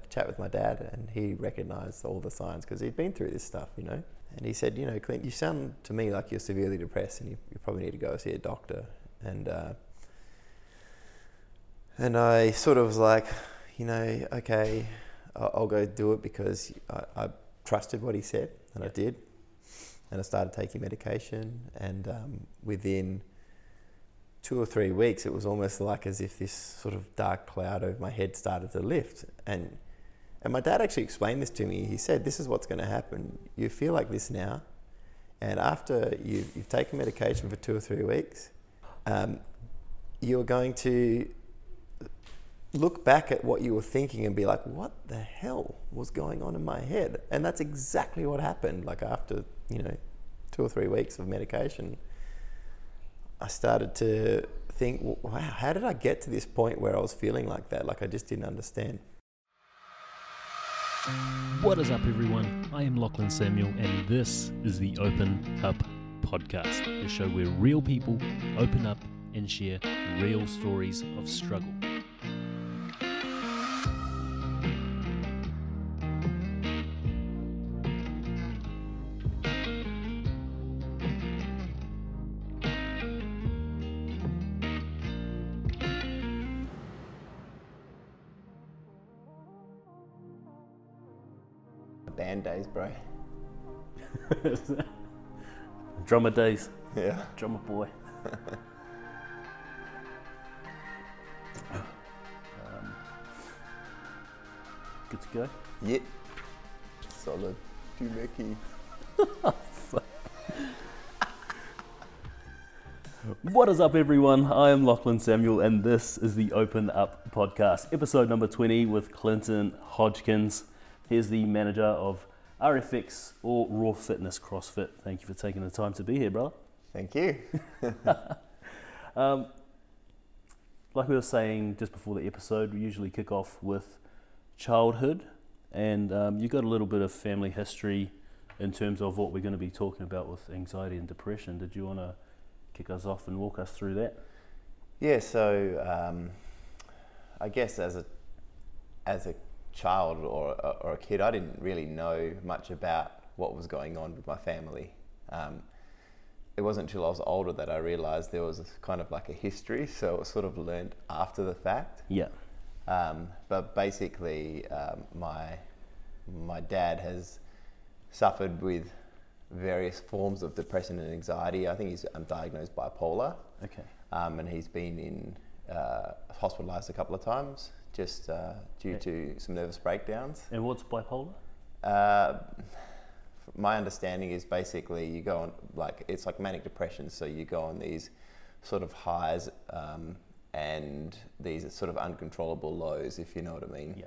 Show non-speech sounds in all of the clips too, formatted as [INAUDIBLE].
had a chat with my dad, and he recognised all the signs because he'd been through this stuff, you know. And he said, you know, Clint, you sound to me like you're severely depressed, and you, you probably need to go see a doctor. And uh, and I sort of was like, you know, okay, I'll, I'll go do it because I, I trusted what he said, and I did. And I started taking medication, and um, within two or three weeks, it was almost like as if this sort of dark cloud over my head started to lift. And and my dad actually explained this to me. He said, "This is what's going to happen. You feel like this now, and after you've, you've taken medication for two or three weeks, um, you're going to look back at what you were thinking and be like, what the hell was going on in my head? And that's exactly what happened. Like after, you know, two or three weeks of medication, I started to think, wow, how did I get to this point where I was feeling like that? Like I just didn't understand. What is up, everyone? I am Lachlan Samuel, and this is the Open Up Podcast, the show where real people open up and share real stories of struggle. [LAUGHS] Drummer days, Yeah. drummer boy. [LAUGHS] um, good to go. Yep. Solid. Too Mickey. [LAUGHS] What is up, everyone? I am Lachlan Samuel, and this is the Open Up Podcast, episode number 20 with Clinton Hodgkins. Here's the manager of RFX or Raw Fitness CrossFit. Thank you for taking the time to be here, brother. Thank you. [LAUGHS] Um, like we were saying just before the episode, we usually kick off with childhood, and um, you got a little bit of family history in terms of what we're going to be talking about with anxiety and depression. Did you want to kick us off and walk us through that? Yeah, so um, I guess as a as a child or or a kid, I didn't really know much about what was going on with my family. Um, it wasn't until I was older that I realised there was a, kind of like a history, so it was sort of learned after the fact. Yeah. Um, but basically, um, my my dad has suffered with various forms of depression and anxiety. I think he's um, diagnosed bipolar, Okay. um, and he's been in uh, hospitalised a couple of times just uh, due Yeah. to some nervous breakdowns. And what's bipolar? Uh, my understanding is basically you go on like it's like manic depression, so you go on these sort of highs um, and these sort of uncontrollable lows, if you know what I mean. Yeah.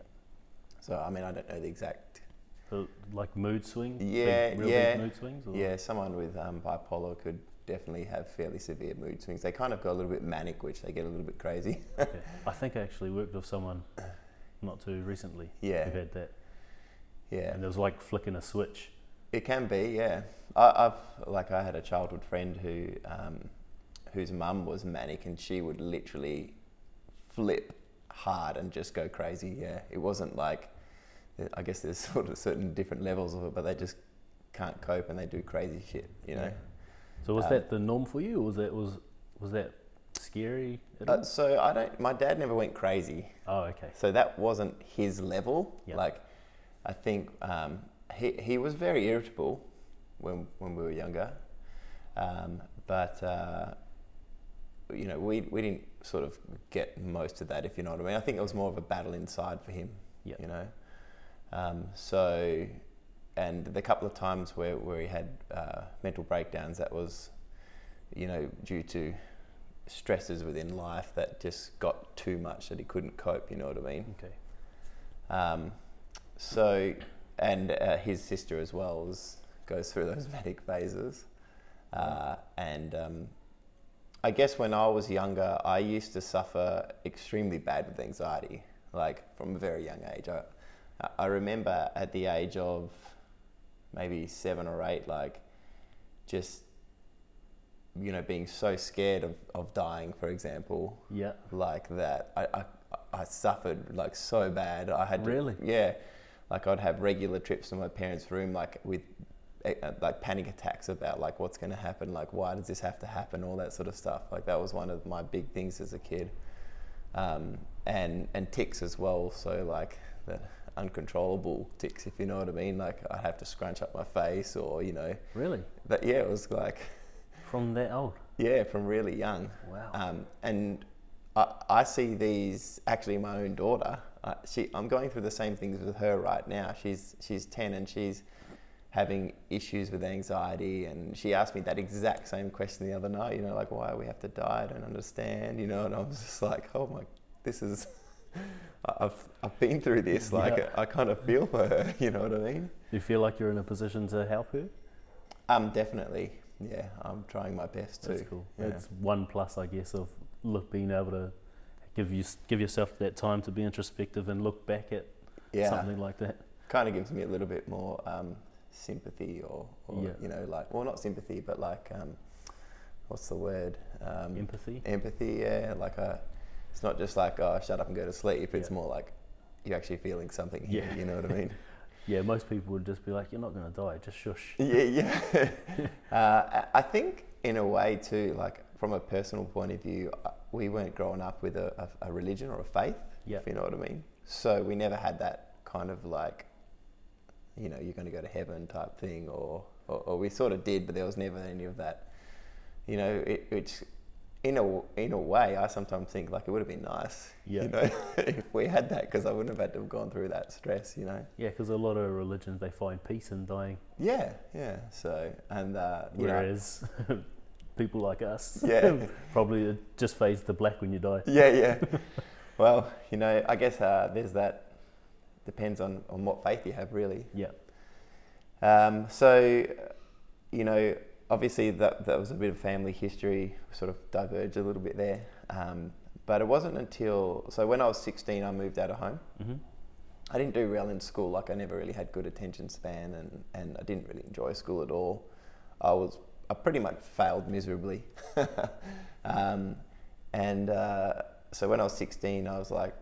So I mean I don't know the exact. So, like mood swings? Yeah, big, real yeah, big mood swings? Or? Yeah, someone with um, bipolar could definitely have fairly severe mood swings. They kind of go a little bit manic, which they get a little bit crazy. Okay. [LAUGHS] I think I actually worked with someone not too recently Yeah. who had that. yeah. And it was like flicking a switch. It can be, yeah. I, I've like I had a childhood friend who, um, whose mum was manic, and she would literally flip hard and just go crazy. Yeah, it wasn't like, I guess there's [LAUGHS] sort of certain different levels of it, but they just can't cope and they do crazy shit. You know. So was Um, that the norm for you, or was that was was that scary? At all? Uh, so I don't. My dad never went crazy, oh, okay. so that wasn't his level. Yeah. Like, I think um, he he was very irritable when when we were younger, um, but uh, you know we we didn't sort of get most of that, if you know what I mean. I think it was more of a battle inside for him. Yeah. You know, um, so and the couple of times where where he had uh, mental breakdowns, that was, you know, due to stresses within life that just got too much that he couldn't cope. You know what I mean? Okay. Um, so, and uh, his sister as well was, goes through those [LAUGHS] manic phases. Uh, and um, I guess when I was younger, I used to suffer extremely bad with anxiety, like from a very young age. I, I remember at the age of maybe seven or eight, like just, you know, being so scared of, of dying, for example, Yeah. like that. I, I, I suffered like so bad. I had to, Really? yeah, like I'd have regular trips to my parents' room, like with eh, uh, like panic attacks about like what's going to happen, like why does this have to happen, all that sort of stuff. Like that was one of my big things as a kid, um, and and tics as well. So like the uncontrollable tics, if you know what I mean. Like I'd have to scrunch up my face, or you know, Really? but yeah, it was like [LAUGHS] From that old? yeah, from really young. Wow. Um, and I, I see these actually my own daughter. Uh, she, I'm going through the same things with her right now. She's she's ten and she's having issues with anxiety. And she asked me that exact same question the other night. You know, like why we have to die? I don't understand. You know, and I was just like, oh my, this is. I've I've been through this. Like Yeah. I kind of feel for her. [LAUGHS] You know what I mean? You feel like you're in a position to help her? Um, definitely. Yeah, I'm trying my best to. That's cool. Yeah. That's one plus, I guess, of look being able to give you give yourself that time to be introspective and look back at yeah. something like that. kind of gives me a little bit more um, sympathy or, or Yeah. you know like well not sympathy but like um, what's the word um, Empathy. empathy yeah like a it's not just like oh shut up and go to sleep it's Yeah. more like you're actually feeling something here Yeah. you know what I mean [LAUGHS] Yeah, most people would just be like, "You're not going to die. Just shush." [LAUGHS] yeah yeah [LAUGHS] uh, I I think in a way too like from a personal point of view uh, we weren't growing up with a, a, a religion or a faith Yeah. if you know what I mean. So we never had that kind of like, you know, you're going to go to heaven type thing, or, or, or we sort of did, but there was never any of that. You know, it, it's in a in a way, I sometimes think like it would have been nice, Yeah. you know, [LAUGHS] if we had that, because I wouldn't have had to have gone through that stress, you know. Yeah, because a lot of religions they find peace in dying, Yeah, yeah. So and uh, you know, whereas [LAUGHS] people like us [LAUGHS] yeah. probably just fades to black when you die. yeah, yeah. well, you know, I guess uh, there's that. Depends on, on what faith you have, really. Yeah, Um, so, you know, obviously that that was a bit of family history. Sort of diverged a little bit there, um, but it wasn't until so when I was 16, I moved out of home. hmm I didn't do well in school. Like I never really had good attention span, and and I didn't really enjoy school at all. I was I pretty much failed miserably, [LAUGHS] um, and uh, so when I was 16, I was like,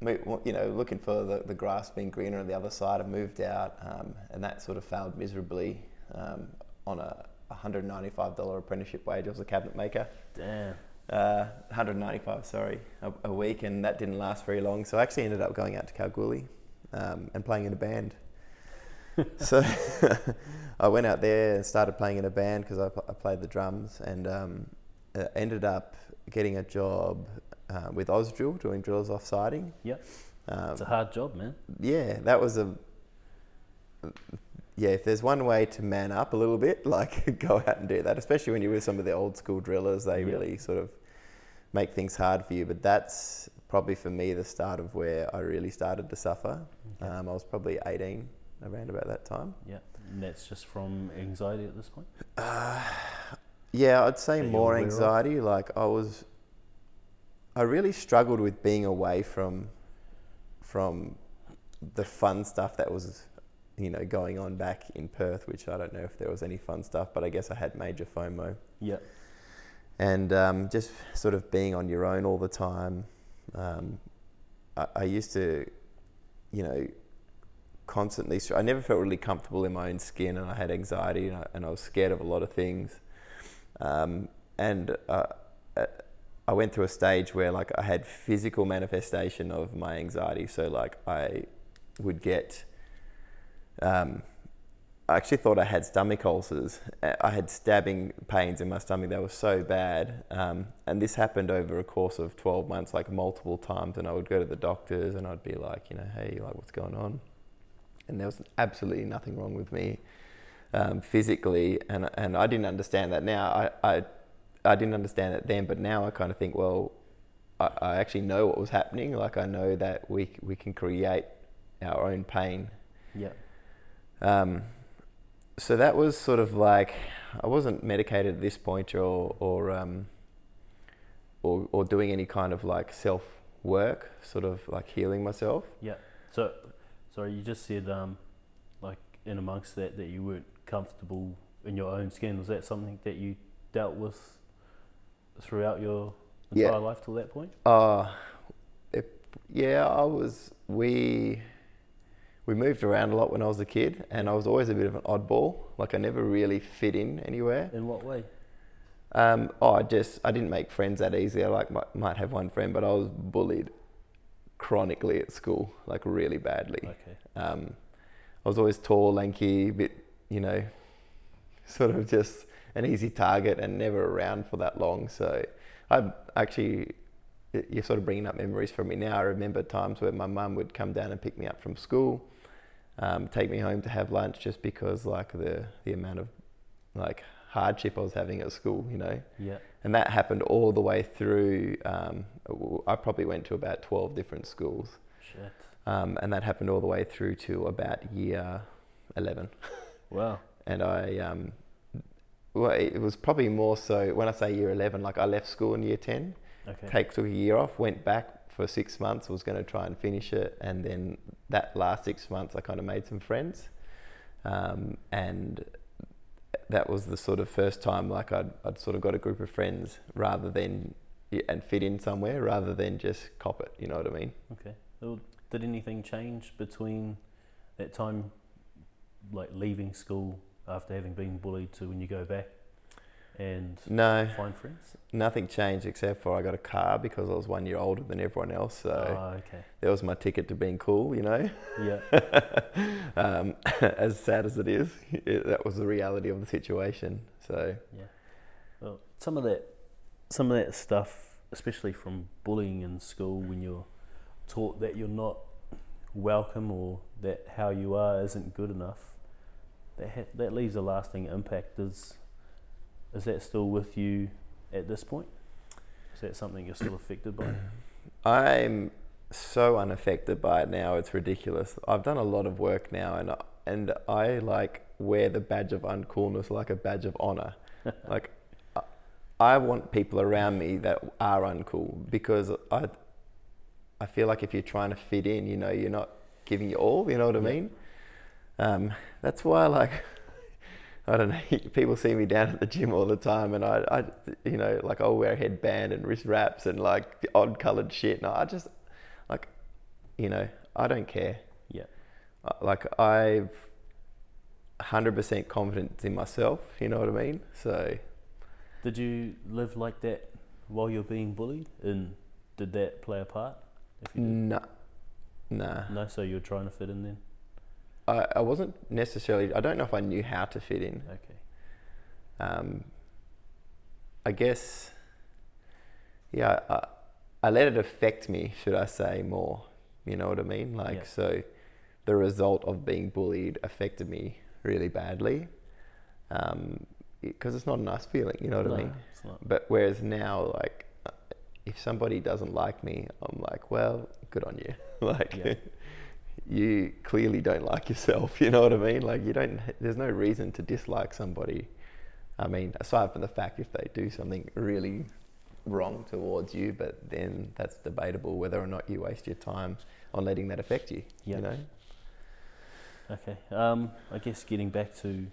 you know, looking for the, the grass being greener on the other side. I moved out, um, and that sort of failed miserably um, on a $195 apprenticeship wage. I was a cabinet maker damn. uh, 195, sorry, a, a week, and that didn't last very long. So I actually ended up going out to Kalgoorlie um, and playing in a band. [LAUGHS] so [LAUGHS] I went out there and started playing in a band because I, I played the drums and um, uh, ended up getting a job uh, with Ausdrill doing drills off siding. Yep. Um, It's a hard job, man. yeah, that was a. Yeah, if there's one way to man up a little bit, [LAUGHS] like [LAUGHS] go out and do that, especially when you're with some of the old school drillers, they Yeah. really sort of make things hard for you. But that's probably for me the start of where I really started to suffer. Okay. Um, I was probably 18 around about that time. Yeah, and that's just from anxiety at this point. Uh, yeah, I'd say more aware of? anxiety. Like I was, I really struggled with being away from, from the fun stuff that was, you know, going on back in Perth. Which I don't know if there was any fun stuff, but I guess I had major FOMO Yeah, and um, just sort of being on your own all the time. Um, I, I used to, you know, constantly. I never felt really comfortable in my own skin, and I had anxiety, and I, and I was scared of a lot of things. Um, and uh, uh, I went through a stage where, like, I had physical manifestation of my anxiety. So, like, I would get. Um, I actually thought I had stomach ulcers. I had stabbing pains in my stomach that were so bad. Um, and this happened over a course of 12 months, like multiple times. And I would go to the doctors and I'd be like, you know, hey, like, what's going on? And there was absolutely nothing wrong with me um, physically. And, and I didn't understand that now. I, I, I didn't understand it then, but now I kind of think, well, I, I actually know what was happening. Like, I know that we, we can create our own pain. yeah, Um, so that was sort of like I wasn't medicated at this point or or um, or, or doing any kind of like self work, sort of like healing myself. yeah. So, sorry, you just said um, like in amongst that that you weren't comfortable in your own skin. Was that something that you dealt with throughout your Yeah. entire life till that point? Uh, it Yeah, I was. We we moved around a lot when I was a kid, and I was always a bit of an oddball. Like I never really fit in anywhere. In what way? Um, oh, I just I didn't make friends that easy. I like might, might have one friend, but I was bullied chronically at school, like really badly. Okay. Um, I was always tall, lanky, a bit, you know, [LAUGHS] sort of just an easy target and never around for that long. So I'm actually, you're sort of bringing up memories for me now. I remember times where my mum would come down and pick me up from school, um, take me home to have lunch just because like the, the amount of like hardship I was having at school, you know. Yeah. And that happened all the way through. Um, I probably went to about 12 different schools. Shit. Um, and that happened all the way through to about year 11. [LAUGHS] Wow. And I, um, well, it was probably more so when I say year 11, like I left school in year 10, Okay. take, took a year off, went back for six months, was going to try and finish it. And then that last six months, I kind of made some friends. Um, and that was the sort of first time like I'd, I'd sort of got a group of friends rather than and fit in somewhere rather than just cop it you know what I mean Okay. Well, did anything change between that time, like leaving school after having been bullied, to when you go back and no find friends? nothing changed except for I got a car because I was one year older than everyone else so Ah, okay. that was my ticket to being cool you know Yeah. [LAUGHS] um, [LAUGHS] as sad as it is it, that was the reality of the situation so yeah. Well, some of that, some of that stuff, especially from bullying in school, when you're taught that you're not welcome or that how you are isn't good enough, that ha- that leaves a lasting impact. Is is that still with you at this point? Is that something you're still affected by? [CLEARS THROAT] I'm so unaffected by it now. It's ridiculous. I've done a lot of work now, and and I like wear the badge of uncoolness like a badge of honor. [LAUGHS] like I- I want people around me that are uncool because I I feel like if you're trying to fit in, you know, you're not giving your all. You know what I Yeah. Um, that's why, like. [LAUGHS] I don't know. [LAUGHS] People see me down at the gym all the time, and I, I, you know, like I'll wear a headband and wrist wraps and like the odd coloured shit. And I just, like, you know, I don't care. Yeah. Like I've, hundred percent confidence in myself. You know what I mean? So Did you live like that while you're being bullied? And did that play a part? If you did? nah, nah. No, so you're trying to fit in then. I, I wasn't necessarily. I don't know if I knew how to fit in. Okay. um, I guess, yeah, I, I let it affect me, should I say, more. You know what I mean? Like, Yeah. so the result of being bullied affected me really badly because it's not a nice feeling, you know what no, I mean? it's not. But whereas now, like, uh, if somebody doesn't like me, I'm like, well, good on you. [LAUGHS] like, Yeah. [LAUGHS] you clearly don't like yourself. [LAUGHS] You know what I mean? Like, you don't. There's no reason to dislike somebody. I mean, aside from the fact if they do something really wrong towards you, but then that's debatable whether or not you waste your time on letting that affect you. Yeah. You know? Okay. Um, I guess getting back to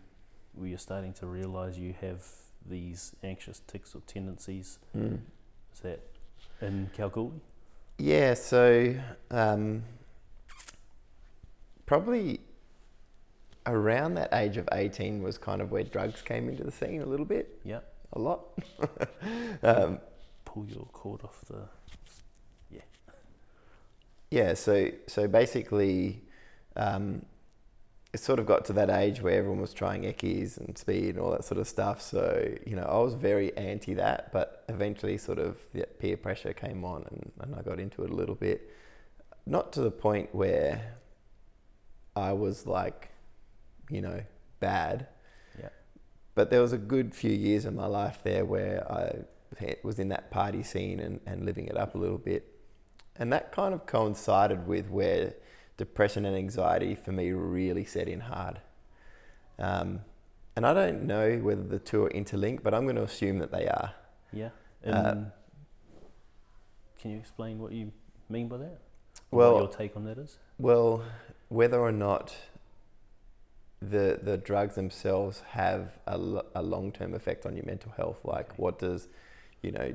where you're starting to realise you have these anxious tics or tendencies. Mm. Is that in Kalgoorlie? Yeah, so um, probably around that age of 18 was kind of where drugs came into the scene a little bit, Yeah. a lot. [LAUGHS] um, Pull your cord off the. yeah, Yeah. so so basically, um, it sort of got to that age where everyone was trying eckies and speed and all that sort of stuff. So you know, I was very anti that, but eventually, sort of the peer pressure came on, and, and I got into it a little bit. Not to the point where I was like, you know, bad. Yeah. But there was a good few years in my life there where I was in that party scene and, and living it up a little bit. And that kind of coincided with where depression and anxiety for me really set in hard. Um, and I don't know whether the two are interlinked, but I'm going to assume that they are. Yeah. Uh, can you explain what you mean by that? Well- what your take on that is? Well, whether or not the the drugs themselves have a, a long term effect on your mental health, like Okay. what does, you know,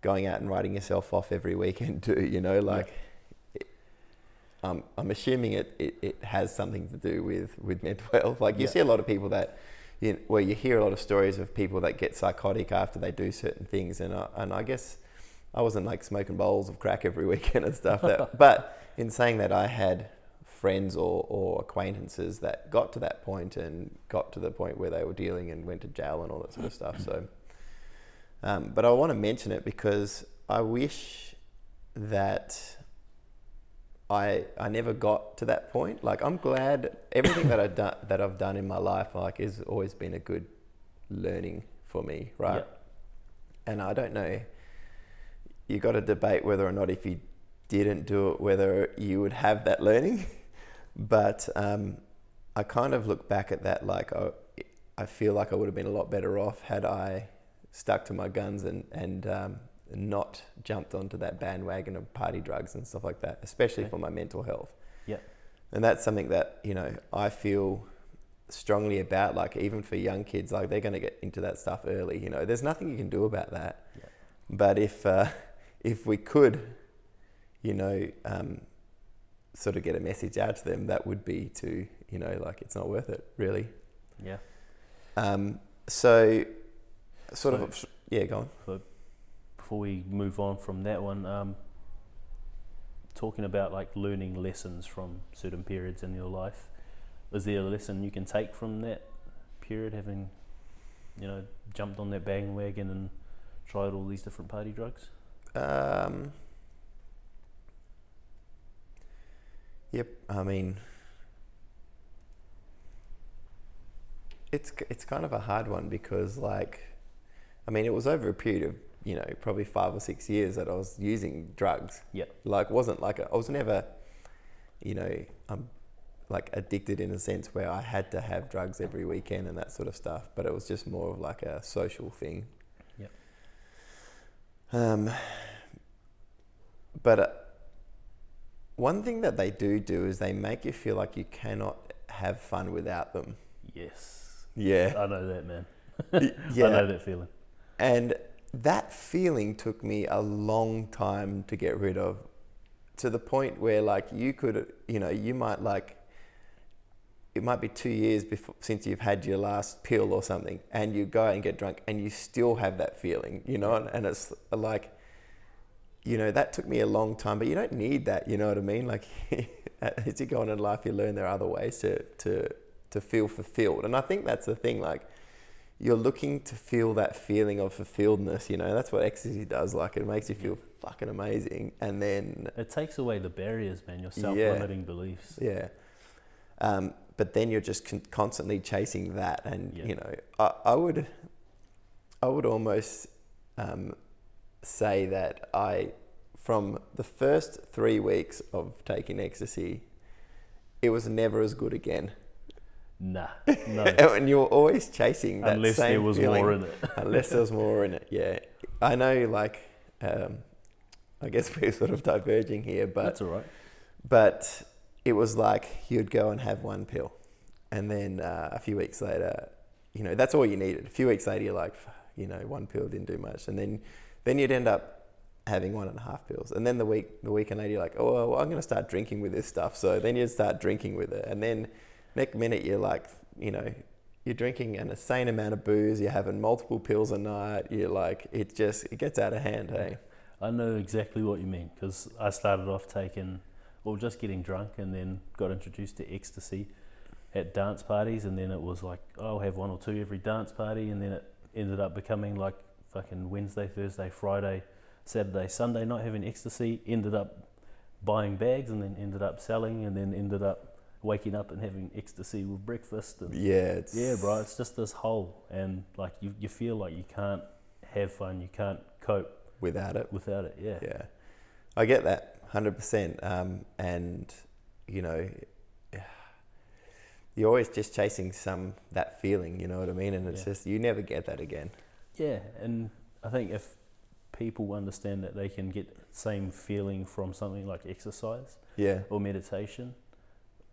going out and writing yourself off every weekend do? [LAUGHS] You know, like um, I'm assuming it, it, it has something to do with, with mental [LAUGHS] health. Like you Yeah. see a lot of people that, you where you hear a lot of stories of people that get psychotic after they do certain things, and I, and I guess I wasn't like smoking bowls of crack every [LAUGHS] weekend and stuff. That, but in saying that, I had friends or, or acquaintances that got to that point and got to the point where they were dealing and went to jail and all that sort of stuff. So, um, but I want to mention it because I wish that I I never got to that point. Like I'm glad everything that I done that I've done in my life like has always been a good learning for me, right? Yep. And I don't know. You got to debate whether or not if you didn't do it, whether you would have that learning. [LAUGHS] But um, I kind of look back at that like I, I feel like I would have been a lot better off had I stuck to my guns and and um, not jumped onto that bandwagon of party drugs and stuff like that, especially Okay. for my mental health. Yep. And that's something that you know I feel strongly about. Like even for young kids, like they're going to get into that stuff early. You know, there's nothing you can do about that. Yeah. But if uh, [LAUGHS] if we could, you know, um, sort of get a message out to them, that would be to you know, like it's not worth it, really. Yeah. Um, so, sort So- of, yeah, go on. Before we move on from that one, um, talking about like learning lessons from certain periods in your life, is there a lesson you can take from that period, having, you know, jumped on that bandwagon and tried all these different party drugs? Um, yep. I mean, it's it's kind of a hard one because, like, I mean, it was over a period of you know probably five or six years that I was using drugs. Yep. Like, wasn't like a, I was never, you know, I'm like addicted in a sense where I had to have drugs every weekend and that sort of stuff. But it was just more of like a social thing. Yep. Um, but uh, one thing that they do do is they make you feel like you cannot have fun without them. Yes. Yeah. I know that, man. Y- [LAUGHS] I yeah. know that feeling. And that feeling took me a long time to get rid of to the point where like you could you know you might like it might be two years before since you've had your last pill or something and you go out and get drunk and you still have that feeling you know and, and it's like you know that took me a long time but you don't need that you know what i mean like [LAUGHS] as you go on in life you learn there are other ways to to to feel fulfilled and i think that's the thing like you're looking to feel that feeling of fulfilledness, you know. That's what ecstasy does. Like it makes you feel fucking amazing, and then It takes away the barriers, man. Your self-limiting beliefs. yeah, um, but then you're just con- constantly chasing that, and Yeah. you know, I, I would, I would almost um, say that I, from the first three weeks of taking ecstasy, it was never as good again. Nah, [LAUGHS] no. and you're always chasing that Unless same there was feeling. more in it. [LAUGHS] unless there was more in it. Yeah, I know. Like, um, I guess [LAUGHS] we're sort of diverging here, but That's all right. but it was like you'd go and have one pill, and then uh, a few weeks later, you know, that's all you needed. A few weeks later, you're like, you know, one pill didn't do much, and then then you'd end up having one and a half pills, and then the week the weekend later, you're like, oh, well, I'm going to start drinking with this stuff. So then you'd start drinking with it, and then next minute you're like, you know. You're drinking an insane amount of booze. You're having multiple pills a night. You're like, it just it gets out of hand. Hey, I know exactly what you mean because I started off taking, or just getting drunk, and then got introduced to ecstasy at dance parties, and then it was like oh, I'll have one or two every dance party, and then it ended up becoming like fucking Wednesday, Thursday, Friday, Saturday, Sunday not having ecstasy. Ended up buying bags, and then ended up selling, and then ended up waking up and having ecstasy with breakfast. And yeah, yeah, bro, it's just this hole, and like you, you feel like you can't have fun, you can't cope Without it, without it. Yeah. Yeah, I get that hundred percent. Um, and you know, you're always just chasing some that feeling. You know what I mean? And it's Yeah. just you never get that again. Yeah, and I think if people understand that they can get the same feeling from something like exercise Yeah, or meditation,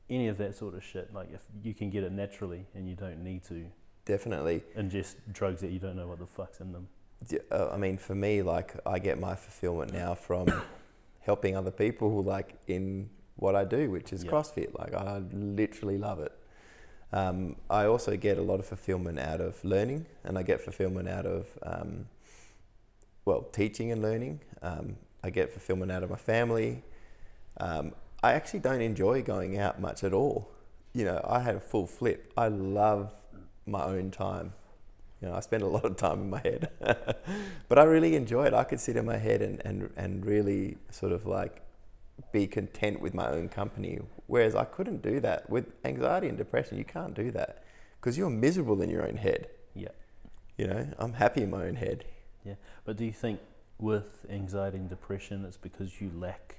any of that sort of shit, like if you can get it naturally and you don't need to definitely. ingest drugs that you don't know what the fuck's in them. D- uh, I mean, for me, like I get my fulfillment now [COUGHS] from helping other people, like in what I do, which is Yeah. CrossFit. Like I literally love it. Um, I also get a lot of fulfillment out of learning, and I get fulfillment out of um, well teaching and learning. Um, I get fulfillment out of my family. Um, I actually don't enjoy going out much at all. You know, I had a full flip. I love my own time. You know, I spend a lot of time in my head, [LAUGHS] but I really enjoy it. I could sit in my head and, and, and really sort of like be content with my own company. Whereas I couldn't do that with anxiety and depression. You can't do that because you're miserable in your own head. Yeah. You know, I'm happy in my own head. Yeah. But do you think with anxiety and depression, it's because you lack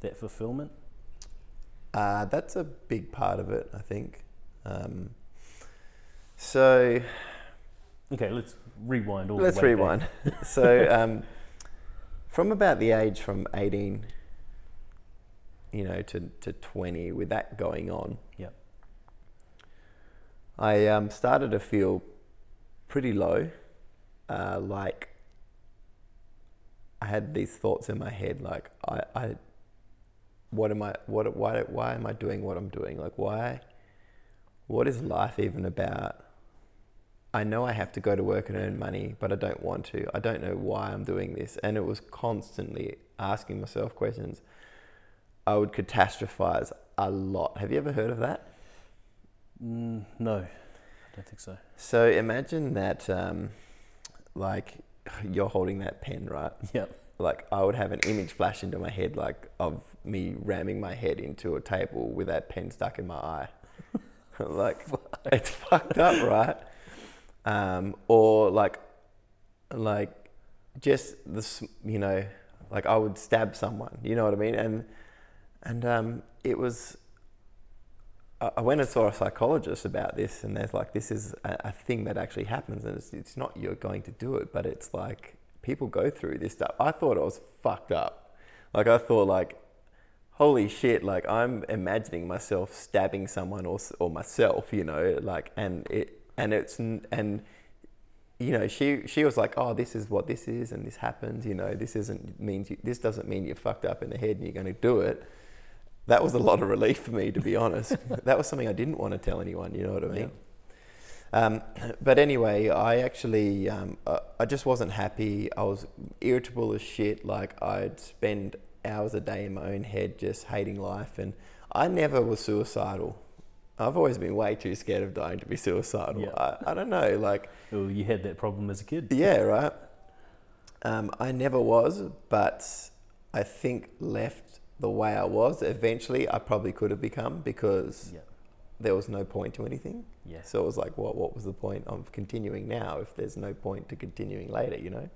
that fulfillment? Uh, that's a big part of it, I think. Um, so Okay, let's rewind all the let's way back. rewind. [LAUGHS] so um, from about the age from 18, you know, to, to 20, with that going on, Yep. I um, started to feel pretty low. Uh, like I had these thoughts in my head, like I, I what am I, what, why, why am I doing what I'm doing? Like why, what is life even about? I know I have to go to work and earn money, but I don't want to. I don't know why I'm doing this. And it was constantly asking myself questions. I would catastrophize a lot. Have you ever heard of that? Mm, no, I don't think so. So imagine that, um, like, [SIGHS] you're holding that pen, right? Yep. Like, I would have an image flash into my head, like, of me ramming my head into a table with that pen stuck in my eye. [LAUGHS] like, it's fucked up, right? Um, or like, like, just this, you know, like I would stab someone. You know what I mean? And and um, it was. I went and saw a psychologist about this, and there's like this is a, a thing that actually happens, and it's, it's not you're going to do it, but it's like people go through this stuff. I thought I was fucked up. Like I thought like, holy shit! Like I'm imagining myself stabbing someone or or myself, you know, like and it and it's and you know she she was like, oh, this is what this is, and this happens. You know, this isn't means you, this doesn't mean you're fucked up in the head and you're going to do it. That was a lot of relief for me, to be honest. [LAUGHS] that was something I didn't want to tell anyone. You know what I mean? Um, but anyway, I actually, um, I, I just wasn't happy. I was irritable as shit. Like I'd spend hours a day in my own head, just hating life. And I never was suicidal. I've always been way too scared of dying to be suicidal. Yeah. I, I don't know, like Well, you had that problem as a kid. yeah, right. Um, I never was, but I think left the way I was. Eventually, I probably could have become because Yeah. there was no point to anything. Yes. So it was like, what, what was the point of continuing now if there's no point to continuing later, you know?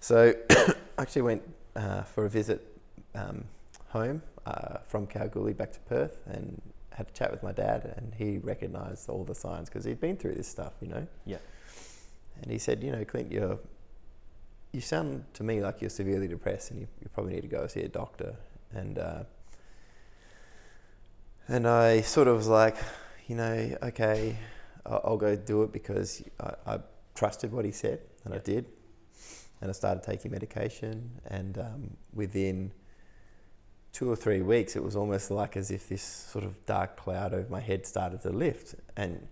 So [COUGHS] I actually went uh, for a visit um, home uh, from Kalgoorlie back to Perth and had a chat with my dad, and he recognised all the signs because he'd been through this stuff, you know? Yeah. And he said, you know, Clint, you're, you sound to me like you're severely depressed and you, you probably need to go see a doctor. And, uh, and I sort of was like, you know, okay, I'll, I'll go do it because I, I trusted what he said, and I did. And I started taking medication, and um, within two or three weeks, it was almost like as if this sort of dark cloud over my head started to lift. And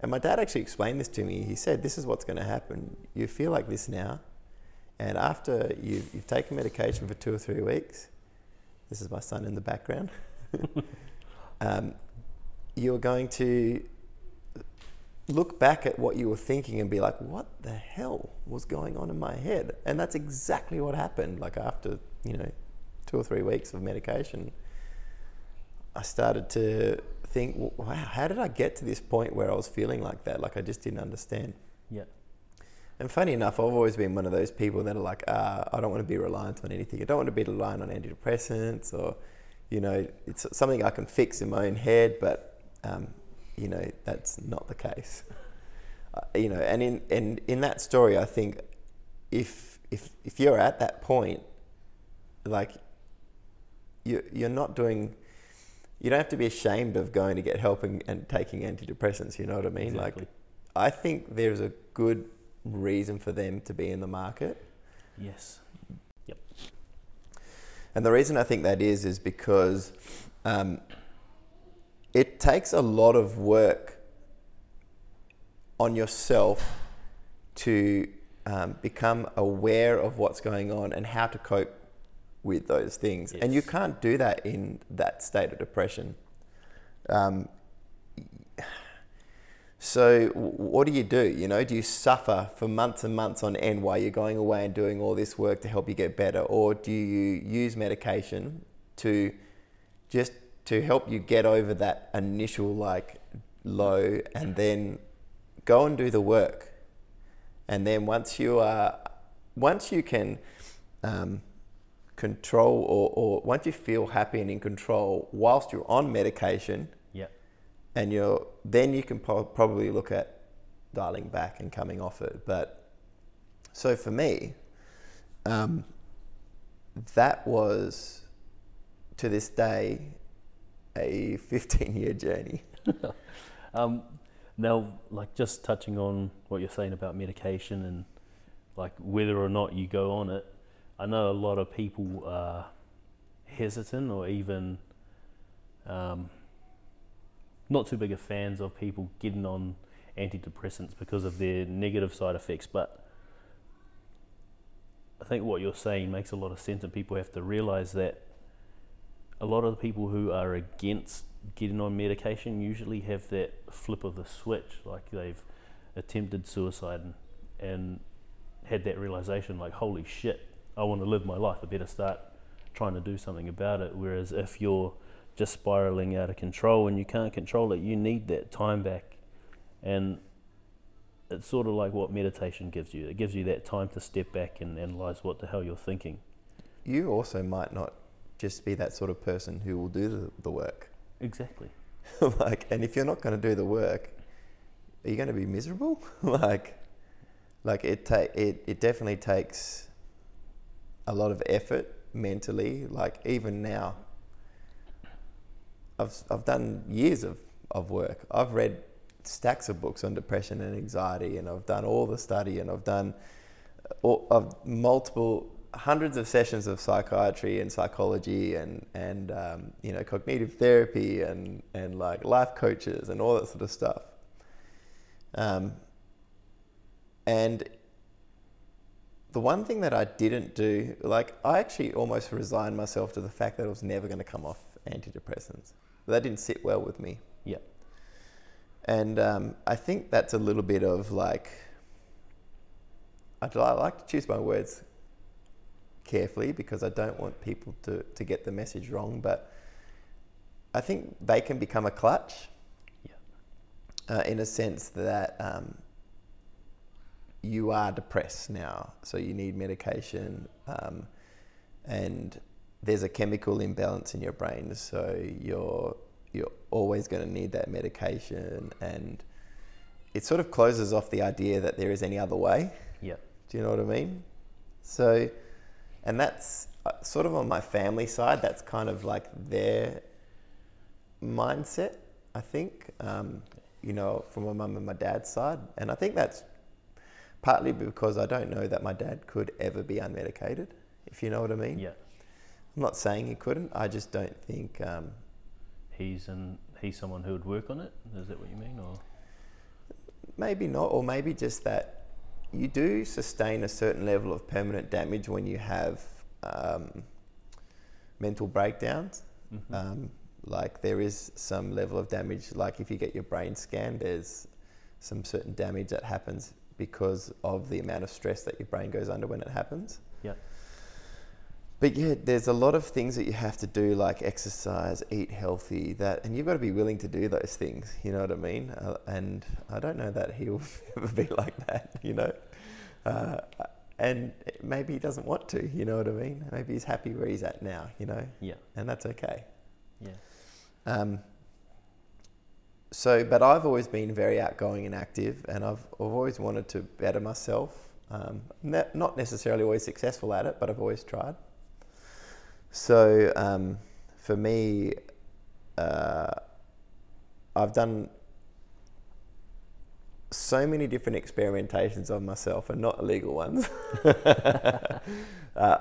and my dad actually explained this to me. He said, "This is what's going to happen. You feel like this now, and after you've, you've taken medication for two or three weeks, this is my son in the background. [LAUGHS] um, you're going to look back at what you were thinking and be like, what the hell was going on in my head? And that's exactly what happened. Like after, you know, two or three weeks of medication, I started to think, wow, how did I get to this point where I was feeling like that? Like I just didn't understand. And funny enough, I've always been one of those people that are like, ah, I don't want to be reliant on anything. I don't want to be reliant on antidepressants or, you know, it's something I can fix in my own head, but, um, you know, that's not the case. Uh, you know, and in, and in that story, I think if, if, if you're at that point, like, you, you're not doing, you don't have to be ashamed of going to get help and, and taking antidepressants, you know what I mean? Exactly. Like, I think there's a good reason for them to be in the market. yes. Yep. And the reason I think that is is because um, it takes a lot of work on yourself to um, become aware of what's going on and how to cope with those things. And you can't do that in that state of depression. Um, so what do you do? You know, do you suffer for months and months on end while you're going away and doing all this work to help you get better, or do you use medication to just to help you get over that initial like low, and then go and do the work, and then once you are, once you can. Um, control or, or once you feel happy and in control whilst you're on medication. And you're then you can po- probably look at dialing back and coming off it. But so for me um, that was to this day a 15 year journey. [LAUGHS] Um, now, like just touching on what you're saying about medication and like whether or not you go on it, I know a lot of people are hesitant or even um, not too big of fans of people getting on antidepressants because of their negative side effects. But I think what you're saying makes a lot of sense, and people have to realize that a lot of the people who are against getting on medication usually have that flip of the switch, like they've attempted suicide and, and had that realization, like, holy shit, I want to live my life. I better start trying to do something about it. Whereas if you're just spiraling out of control and you can't control it, you need that time back. And it's sort of like what meditation gives you. It gives you that time to step back and analyze what the hell you're thinking. you also might not just be that sort of person who will do the, the work Exactly. [LAUGHS] like and if you're not going to do the work are you going to be miserable [LAUGHS] like like it ta- it, it definitely takes a lot of effort mentally like even now I've, I've done years of, of work I've read stacks of books on depression and anxiety and I've done all the study and I've done all, of multiple hundreds of sessions of psychiatry and psychology and and um, you know cognitive therapy and and like life coaches and all that sort of stuff. Um, and the one thing that I didn't do, like I actually almost resigned myself to the fact that I was never going to come off antidepressants. That didn't sit well with me. Yeah. And um, I think that's a little bit of like, I'd I like to choose my words carefully because I don't want people to, to get the message wrong. But I think they can become a clutch uh, in a sense that um, you are depressed now, so you need medication, um, and there's a chemical imbalance in your brain, so you're you're always going to need that medication, and it sort of closes off the idea that there is any other way. Yeah. Do you know what I mean? So, and that's uh, sort of on my family side. That's kind of like their mindset, I think. Um, you know, from my mum and my dad's side, and I think that's partly because I don't know that my dad could ever be unmedicated. If you know what I mean. Yeah. I'm not saying he couldn't. I just don't think. Um, He's and he's someone who would work on it. Is that what you mean, or maybe not, or maybe just that you do sustain a certain level of permanent damage when you have um, mental breakdowns. Mhm. Um, like there is some level of damage. Like if you get your brain scanned, there's some certain damage that happens because of the amount of stress that your brain goes under when it happens. But yeah, there's a lot of things that you have to do, like exercise, eat healthy, that, and you've got to be willing to do those things. You know what I mean? Uh, and I don't know that he'll [LAUGHS] ever be like that. You know, uh, and maybe he doesn't want to. You know what I mean? Maybe he's happy where he's at now. You know, yeah, and that's okay. yeah, Um, so, but I've always been very outgoing and active, and I've, I've always wanted to better myself. Um, not necessarily always successful at it, but I've always tried. So, um, for me, uh, I've done so many different experimentations on myself and not illegal ones [LAUGHS] uh,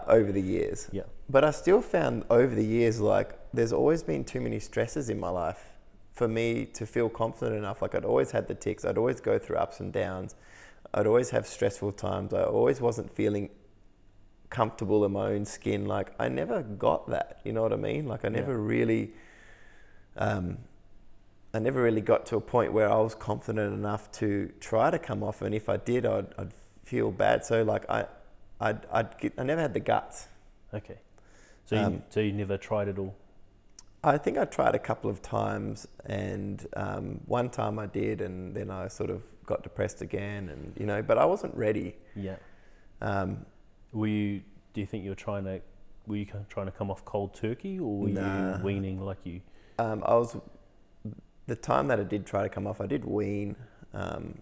over the years. Yeah. But I still found over the years, like, there's always been too many stresses in my life for me to feel confident enough. Like, I'd always had the tics, I'd always go through ups and downs, I'd always have stressful times, I always wasn't feeling comfortable in my own skin. Like, I never got that, you know what I mean? Like, I never Yeah. really. Um, I never really got to a point where I was confident enough to try to come off, and if I did, I'd, I'd feel bad. So like I, I'd, I'd get, I never had the guts. Okay. So you, Um, so you never tried it all. I think I tried a couple of times, and um, one time I did, and then I sort of got depressed again, and you know, but I wasn't ready. Yeah. Um, Were you? Do you think you were trying to? Were you trying to come off cold turkey, or were Nah. you weaning like you? um, I was the time that I did try to come off, I did wean, um,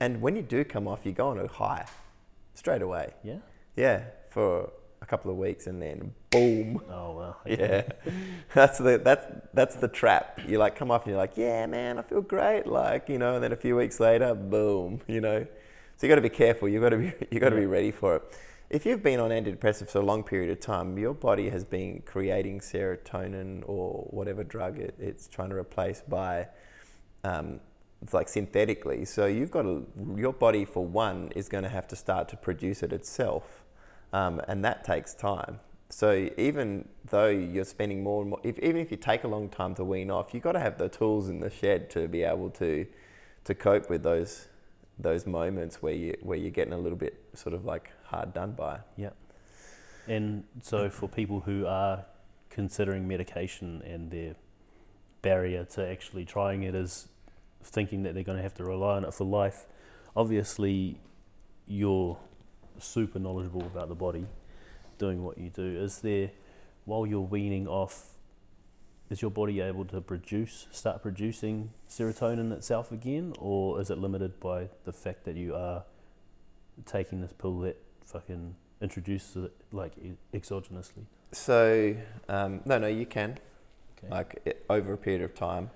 and when you do come off, you go on a high straight away. Yeah. Yeah, for a couple of weeks, and then boom. Oh well. [LAUGHS] Yeah, that's the that's that's the trap. You like come off and you're like, yeah, man, I feel great. Like you know, and then a few weeks later, boom. You know, so you got to be careful. You got to be [LAUGHS] you got to be ready for it. If you've been on antidepressants for a long period of time, your body has been creating serotonin or whatever drug it, it's trying to replace by, um, it's like synthetically. So you've got to, your body for one is going to have to start to produce it itself, um, and that takes time. So even though you're spending more and more, if, even if you take a long time to wean off, you've got to have the tools in the shed to be able to, to cope with those, those moments where you where you're getting a little bit sort of like hard done by. Yeah. And so for people who are considering medication and their barrier to actually trying it is thinking that they're going to have to rely on it for life, obviously you're super knowledgeable about the body doing what you do. Is there, while you're weaning off, is your body able to produce, start producing serotonin itself again, or is it limited by the fact that you are taking this pill that fucking introduces it like exogenously? So um, no, no, you can Okay. like it, over a period of time.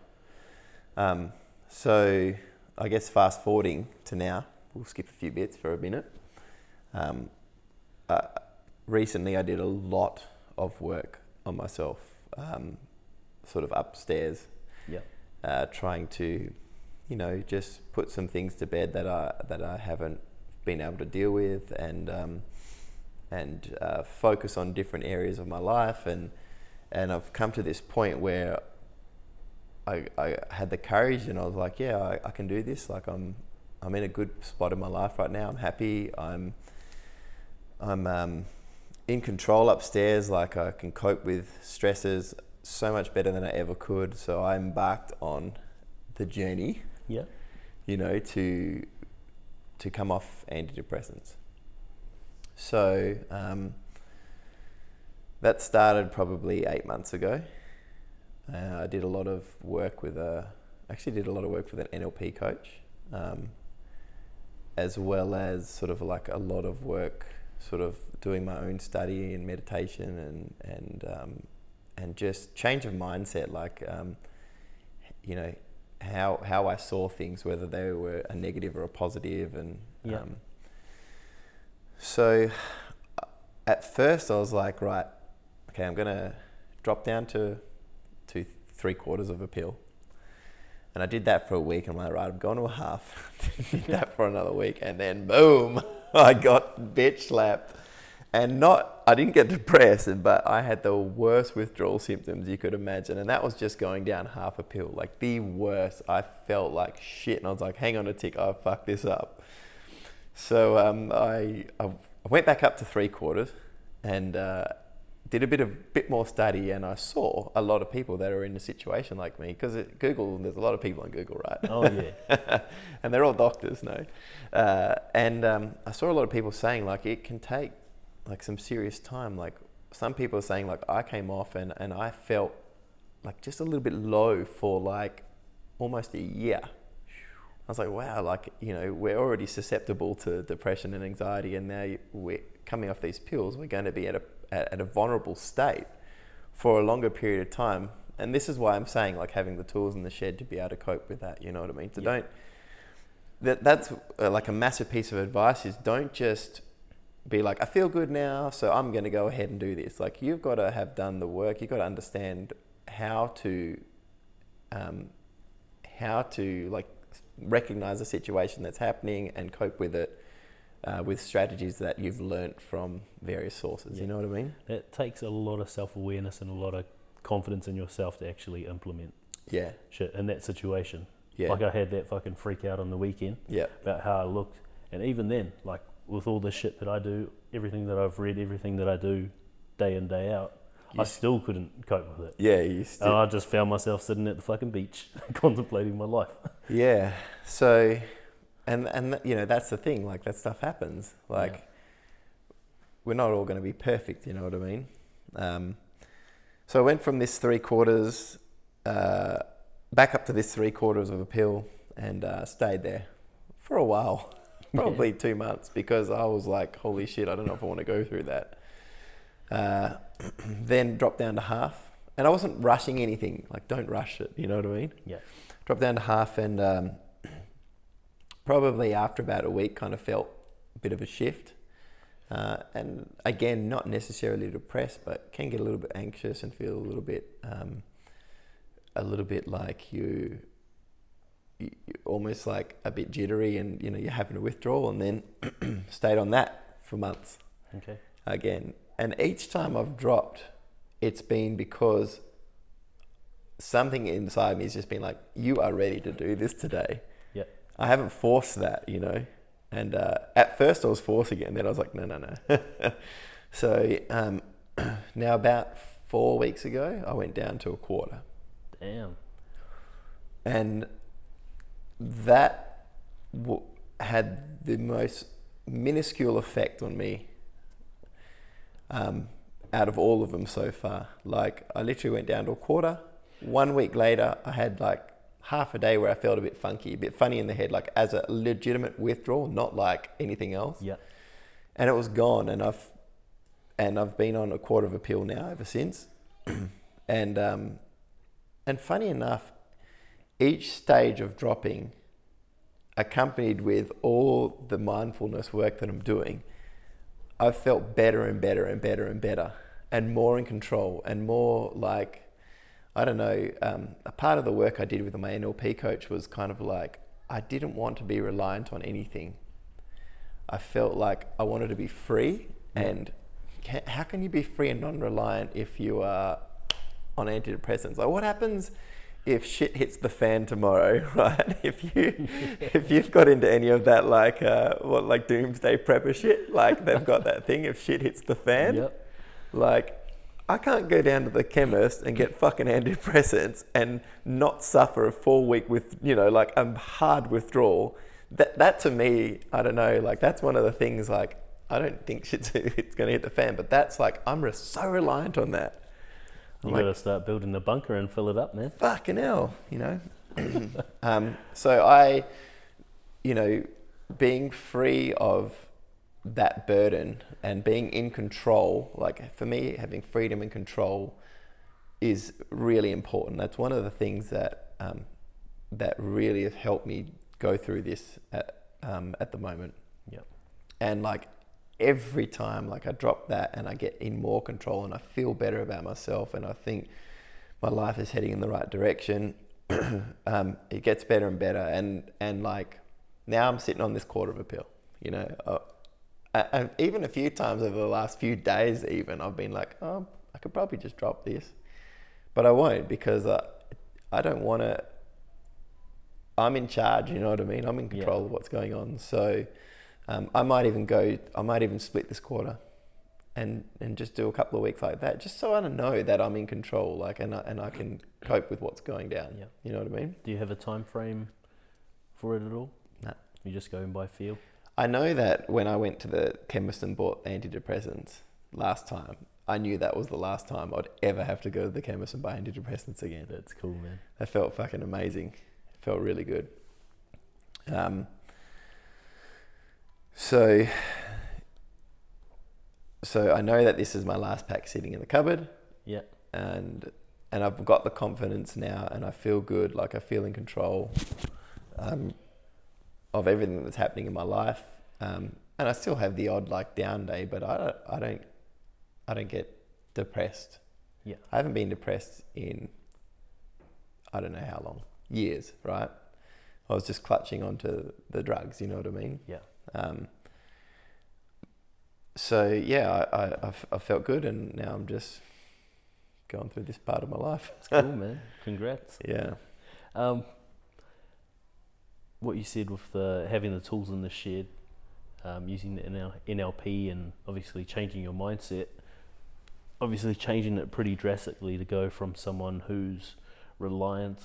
Um, so I guess fast forwarding to now, we'll skip a few bits for a minute. Um, uh, recently, I did a lot of work on myself, um, sort of upstairs, Yeah. uh, trying to, you know, just put some things to bed that I that I haven't been able to deal with, and um, and uh, focus on different areas of my life, and and I've come to this point where I, I had the courage, and I was like, yeah, I, I can do this. Like I'm I'm in a good spot in my life right now. I'm happy. I'm I'm um, in control upstairs. Like I can cope with stresses so much better than I ever could. So I embarked on the journey, Yeah. you know, to to come off antidepressants. So um, that started probably eight months ago. Uh, I did a lot of work with a, actually did a lot of work with an NLP coach, um, as well as sort of like a lot of work, sort of doing my own study and meditation and and um, and just change of mindset, like um, you know how how I saw things, whether they were a negative or a positive, and Yeah. um, so at first I was like, right, okay, I'm gonna drop down to to three quarters of a pill. And I did that for a week. And I'm like, right, I'm going to a half. [LAUGHS] did that for another week, and then boom, [LAUGHS] I got bitch slapped. And not, I didn't get depressed, but I had the worst withdrawal symptoms you could imagine. And that was just going down half a pill, like the worst. I felt like shit, and I was like, hang on a tick, I fucked this up. So um, I, I went back up to three quarters and uh, did a bit of bit more study, and I saw a lot of people that are in a situation like me because Google, there's a lot of people on Google, right? Oh yeah. [LAUGHS] and they're all doctors, no. Uh, and um, I saw a lot of people saying like it can take like some serious time. Like some people are saying like I came off and, and I felt like just a little bit low for like almost a year. I was like, wow, like you know, we're already susceptible to depression and anxiety, and now we're coming off these pills. We're going to be at a at, at a vulnerable state for a longer period of time. And this is why I'm saying like having the tools in the shed to be able to cope with that. You know what I mean? So Yeah. don't that that's uh, like a massive piece of advice is don't just be like I feel good now, so I'm going to go ahead and do this. Like you've got to have done the work. You've got to understand how to um, how to like recognize the situation that's happening and cope with it uh, with strategies that you've learnt from various sources. Yeah. You know what I mean? It takes a lot of self awareness and a lot of confidence in yourself to actually implement Yeah. shit in that situation. Yeah. Like I had that fucking freak out on the weekend yeah. about how I looked, and even then, like with all the shit that I do, everything that I've read, everything that I do, day in day out, I Yes. still couldn't cope with it. Yeah. You And still, I just found myself sitting at the fucking beach, [LAUGHS] contemplating my life. [LAUGHS] Yeah. So, and and you know that's the thing. Like that stuff happens. Like Yeah. we're not all going to be perfect. You know what I mean? Um, so I went from this three quarters uh, back up to this three quarters of a pill and uh, stayed there for a while, probably two months, because I was like, holy shit, I don't know if I want to go through that. Uh, [CLEARS THROAT] then dropped down to half, and I wasn't rushing anything. Like, don't rush it. You know what I mean? Yeah. dropped down to half and um, [CLEARS THROAT] probably after about a week kind of felt a bit of a shift uh, and again not necessarily depressed but can get a little bit anxious and feel a little bit um, a little bit like you almost like a bit jittery and you know you're having a withdrawal and then [CLEARS THROAT] stayed on that for months Okay. again. And each time I've dropped, it's been because something inside me has just been like, you are ready to do this today. Yeah. I haven't forced that, you know. And uh, at first I was forcing it, and then I was like, no, no, no. [LAUGHS] so um, [CLEARS THROAT] now, about four weeks ago, I went down to a quarter. Damn. And that w- had the most minuscule effect on me um, out of all of them so far. Like, I literally went down to a quarter. One week later, I had like half a day where I felt a bit funky, a bit funny in the head, like as a legitimate withdrawal, not like anything else. Yeah. And it was gone, and I've and I've been on a quarter of a pill now ever since. [CLEARS THROAT] and um, and funny enough, each stage of dropping, accompanied with all the mindfulness work that I'm doing, I've felt better and better and better and better, and more in control, and more like, I don't know. Um, a part of the work I did with my NLP coach was kind of like I didn't want to be reliant on anything. I felt like I wanted to be free, and ca how can you be free and non-reliant if you are on antidepressants? Like, what happens if shit hits the fan tomorrow, [LAUGHS] right? If you if you've got into any of that, like uh, what like doomsday prepper shit, like they've got that thing. If shit hits the fan, Yep. like I can't go down to the chemist and get fucking antidepressants and not suffer a four week with you know like a hard withdrawal. That that to me, I don't know. Like that's one of the things. Like I don't think shit's [LAUGHS] it's gonna hit the fan, but that's like I'm so reliant on that. You I'm got to start building the bunker and fill it up, man. fucking hell, you know. [CLEARS THROAT] um, so I, you know, being free of that burden and being in control, like for me, having freedom and control is really important. That's one of the things that um, that really have helped me go through this at, um, at the moment. Yep. And like every time, like I drop that and I get in more control and I feel better about myself and I think my life is heading in the right direction. [CLEARS THROAT] um, it gets better and better, and and like now I'm sitting on this quarter of a pill. You know, uh, I- and even a few times over the last few days, even I've been like, oh, I could probably just drop this, but I won't because uh, I don't want to. I'm in charge. You know what I mean? I'm in Yeah. control of what's going on. So um, I might even go. I might even split this quarter. And, and just do a couple of weeks like that, just so I know that I'm in control, like, and I, and I can cope with what's going down. Yeah. You know what I mean? Do you have a time frame for it at all? No. You just going by feel. I know that when I went to the chemist and bought antidepressants last time, I knew that was the last time I'd ever have to go to the chemist and buy antidepressants again. That's cool, man. That felt fucking amazing. It felt really good. Um, so, so I know that this is my last pack sitting in the cupboard, Yeah. and and I've got the confidence now, and I feel good. Like I feel in control. Um, of everything that's happening in my life. Um, and I still have the odd like down day, but I don't, I don't, I don't get depressed. Yeah. I haven't been depressed in, I don't know how long, years, right? I was just clutching onto the drugs, you know what I mean? Yeah. Um, so yeah, I I felt good, and now I'm just going through this part of my life. It's cool, [LAUGHS] man. Congrats. Yeah. Um, what you said with the having the tools in the shed, um, using the NL, NLP, and obviously changing your mindset. Obviously, changing it pretty drastically to go from someone who's reliant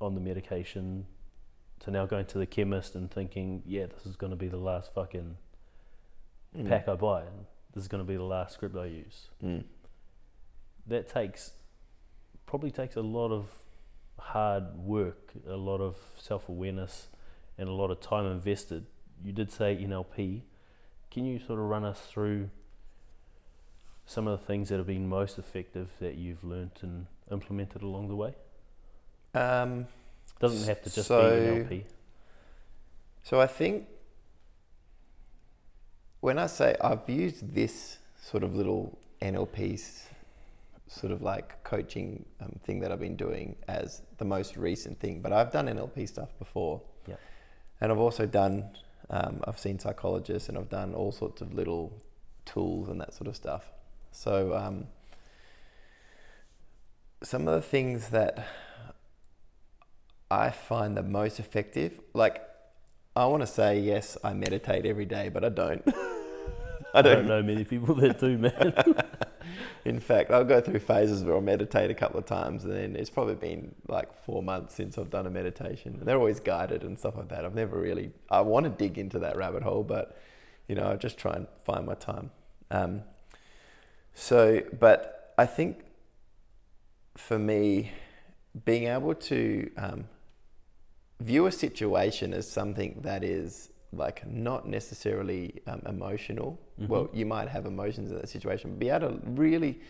on the medication to now going to the chemist and thinking, yeah, this is going to be the last fucking Mm. pack I buy, and this is going to be the last script I use. Mm. That takes probably takes a lot of hard work, a lot of self awareness, and a lot of time invested. You did say NLP. Can you sort of run us through some of the things that have been most effective that you've learnt and implemented along the way? Um, Doesn't have to just So- be NLP. so I think when I say I've used this sort of little NLP s- sort of like coaching um, thing that I've been doing as the most recent thing, but I've done NLP stuff before. Yeah. And I've also done, um, I've seen psychologists and I've done all sorts of little tools and that sort of stuff. So, um, some of the things that I find the most effective, like I want to say yes, I meditate every day, but I don't. [LAUGHS] I I don't don't. know many people that do, man. [LAUGHS] In fact, I'll go through phases where I'll meditate a couple of times, and then it's probably been like four months since I've done a meditation. And they're always guided and stuff like that. I've never really. I want to dig into that rabbit hole, but you know, I just try and find my time. Um, so, but I think for me, being able to um, view a situation as something that is like not necessarily um, emotional. Mhm. Well, you might have emotions in that situation, but be able to really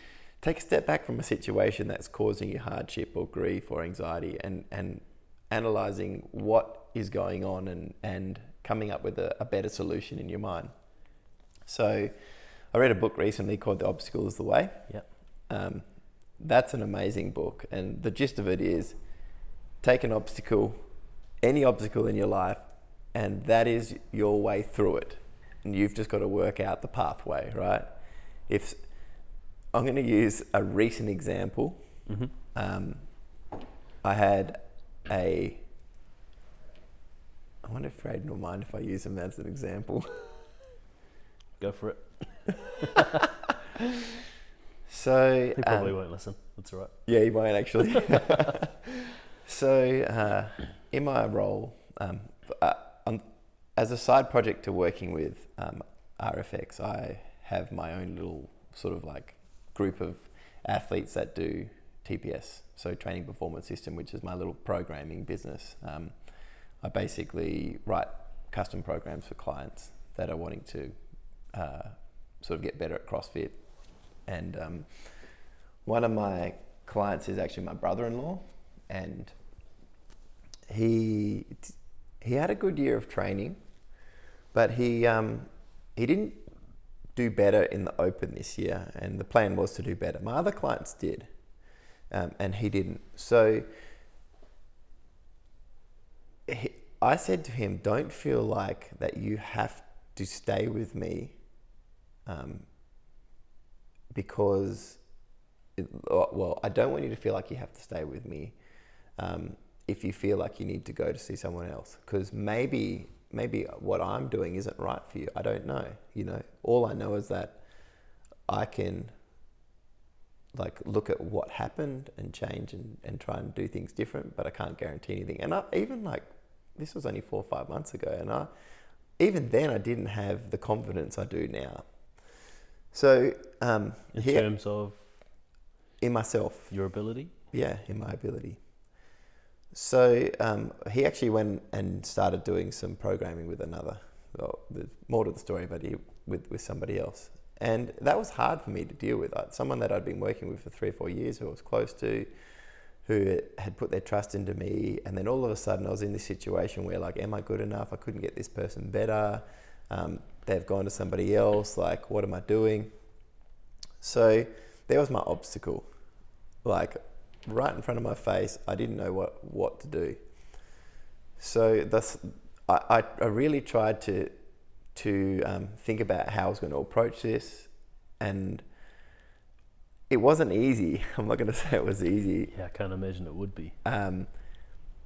take a step back from a situation that's causing you hardship or grief or anxiety and, and analyzing what is going on and, and coming up with a, a better solution in your mind. So, I read a book recently called The Obstacle is the Way. Yep. Um, that's an amazing book. And the gist of it is take an obstacle, any obstacle in your life, and that is your way through it. And you've just got to work out the pathway, right? If I'm going to use a recent example, hmm um, I had a. I wonder if Braden will mind if I use him as an example. [LAUGHS] Go for it. [LAUGHS] So He probably um, won't listen. That's all right. Yeah, he won't actually. [LAUGHS] so, uh, in my role, um, uh, um, as a side project to working with um, RFX, I have my own little sort of like group of athletes that do TPS, so Training Performance System, which is my little programming business. Um, I basically write custom programs for clients that are wanting to uh, sort of get better at CrossFit. And um, one of my clients is actually my brother-in-law, and he he had a good year of training, but he um, he didn't do better in the open this year, and the plan was to do better. My other clients did, um, and he didn't. So he, I said to him, "Don't feel like that you have to stay with me." Um, because it, well, I don't want you to feel like you have to stay with me um, if you feel like you need to go to see someone else. Because maybe, maybe what I'm doing isn't right for you. I don't know. You know, all I know is that I can like look at what happened and change and, and try and do things different, but I can't guarantee anything. And I, even like this was only four or five months ago, and I even then I didn't have the confidence I do now. So um, In here terms of in myself, your ability. yeah, in my ability. So um, he actually went and started doing some programming with another. Well, there's more to the story, but he, with with somebody else, and that was hard for me to deal with. Someone that I'd been working with for three or four years, who I was close to, who had put their trust into me, and then all of a sudden I was in this situation where like, am I good enough? I couldn't get this person better. Um, they've gone to somebody else. Like, what am I doing? So there was my obstacle, like right in front of my face. I didn't know what what to do. So this, I, I really tried to to um, think about how I was going to approach this, and it wasn't easy. [LAUGHS] I'm not going to say it was easy. Yeah, I can't imagine it would be. Um,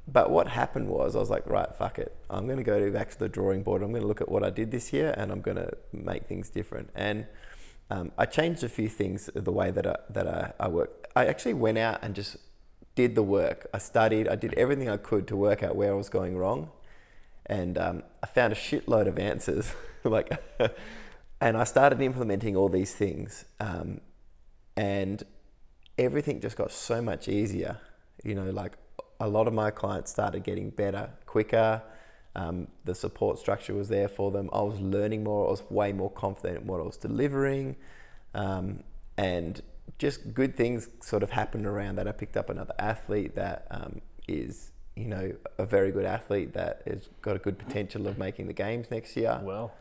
but what happened was I was like, right, fuck it. I'm going to go back to the drawing board. I'm going to look at what I did this year, and I'm going to make things different. And um, I changed a few things the way that I, that I, I work. I actually went out and just did the work. I studied. I did everything I could to work out where I was going wrong, and um, I found a shitload of answers. [LAUGHS] like, [LAUGHS] and I started implementing all these things. Um, and everything just got so much easier. You know, like a lot of my clients started getting better quicker. Um, the support structure was there for them. I was learning more. I was way more confident in what I was delivering, um, and just good things sort of happened around that. I picked up another athlete that um, is, you know, a very good athlete that has got a good potential of making the games next year. Well,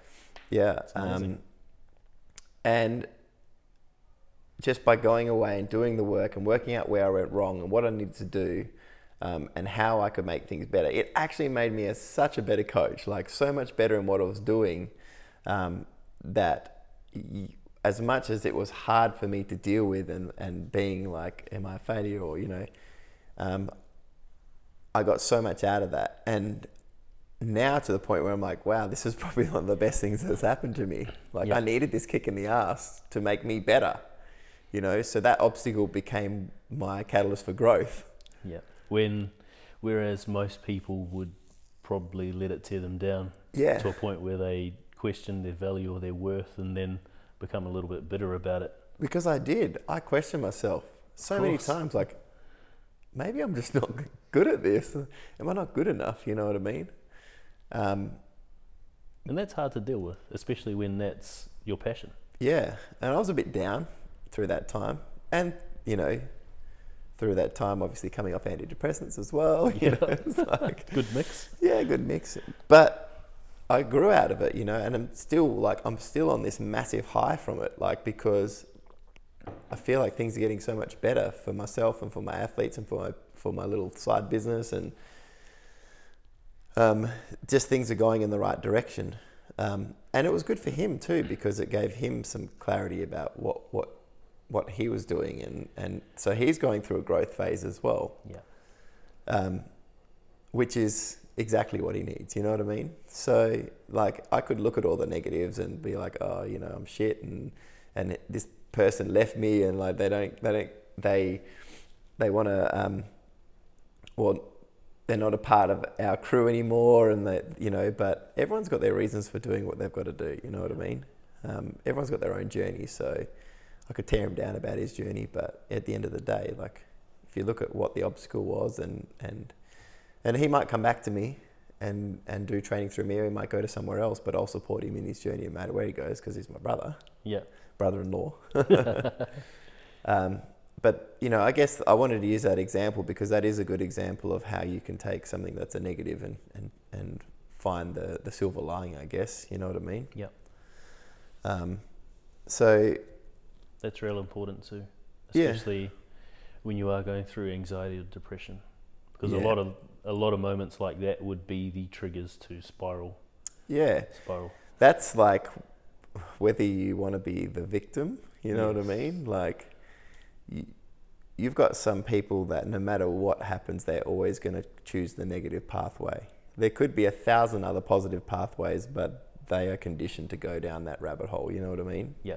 yeah, um, and just by going away and doing the work and working out where I went wrong and what I needed to do um, and how I could make things better, it actually made me a, such a better coach, like so much better in what I was doing um, that y- as much as it was hard for me to deal with and, and being like, am I a failure or, you know, um, I got so much out of that. And now to the point where I'm like, wow, this is [LAUGHS] probably one of the best things that's happened to me. Like I needed this kick in the ass to make me better you know? So that obstacle became my catalyst for growth. Yeah when whereas most people would probably let it tear them down yeah. to a point where they question their value or their worth and then become a little bit bitter about it. Because i did. I questioned myself so many times like maybe i'm just [LAUGHS] not good at this. Am i not good enough? You know what i mean? Um, and that's hard to deal with especially when that's your passion. Yeah. And i was a bit down through that time. And, you know, through that time, obviously coming off antidepressants as well. [LAUGHS] You know, it's like, [LAUGHS] good mix. Yeah, good mix. But I grew out of it, you know, and I'm still like, I'm still on this massive high from it, like, because I feel like things are getting so much better for myself and for my athletes and for my, for my little side business. And um, just things are going in the right direction. Um, and it was good for him too because it gave him some clarity about what, what what he was doing, and and so he's going through a growth phase as well. Yeah. Um, which is exactly what he needs. You know what I mean? So like I could look at all the negatives and be like, oh, you know, I'm shit, and and this person left me, and like they don't they don't they they want to um, well they're not a part of our crew anymore, and that you know, but everyone's got their reasons for doing what they've got to do. You know what I mean? Um, everyone's got their own journey, so I could tear him down about his journey, but at the end of the day, like if you look at what the obstacle was, and and and he might come back to me and and do training through me, or he might go to somewhere else, but I'll support him in his journey, no matter where he goes, because he's my brother. Yeah, brother-in-law. [LAUGHS] [LAUGHS] um, but you know, I guess I wanted to use that example because that is a good example of how you can take something that's a negative and and and find the the silver lining. I guess you know what I mean. Yeah. Um, so that's real important too, especially yeah. when you are going through anxiety or depression, because yeah. a lot of a lot of moments like that would be the triggers to spiral. Yeah, spiral. That's like whether you want to be the victim, you know yes. what I mean? Like, you, you've got some people that no matter what happens, they're always going to choose the negative pathway. There could be a thousand other positive pathways, but they are conditioned to go down that rabbit hole. You know what I mean? Yeah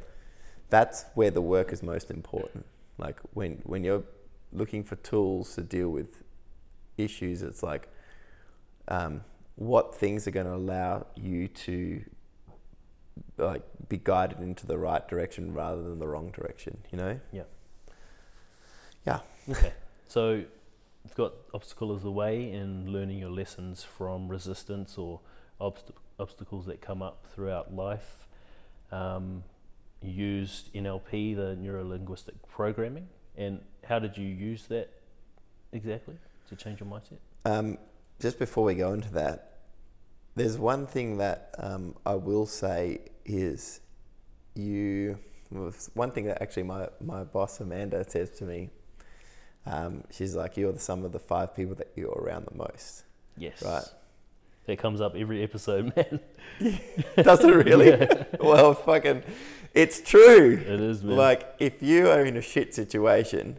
that's where the work is most important. Like when when you're looking for tools to deal with issues, it's like um, what things are going to allow you to like be guided into the right direction rather than the wrong direction. You know? Yeah. Yeah. Okay. So you've got obstacle as the way in learning your lessons from resistance or obst- obstacles that come up throughout life. Um, used NLP, the neuro linguistic programming, and how did you use that exactly to change your mindset? Um, just before we go into that, there's one thing that um, I will say is you. One thing that actually my, my boss Amanda says to me, um, she's like, "You're the sum of the five people that you're around the most." Yes. Right. That comes up every episode, [LAUGHS] man. [LAUGHS] Does it really? [LAUGHS] Well, fucking, it's true. It is, man. Like, if you are in a shit situation,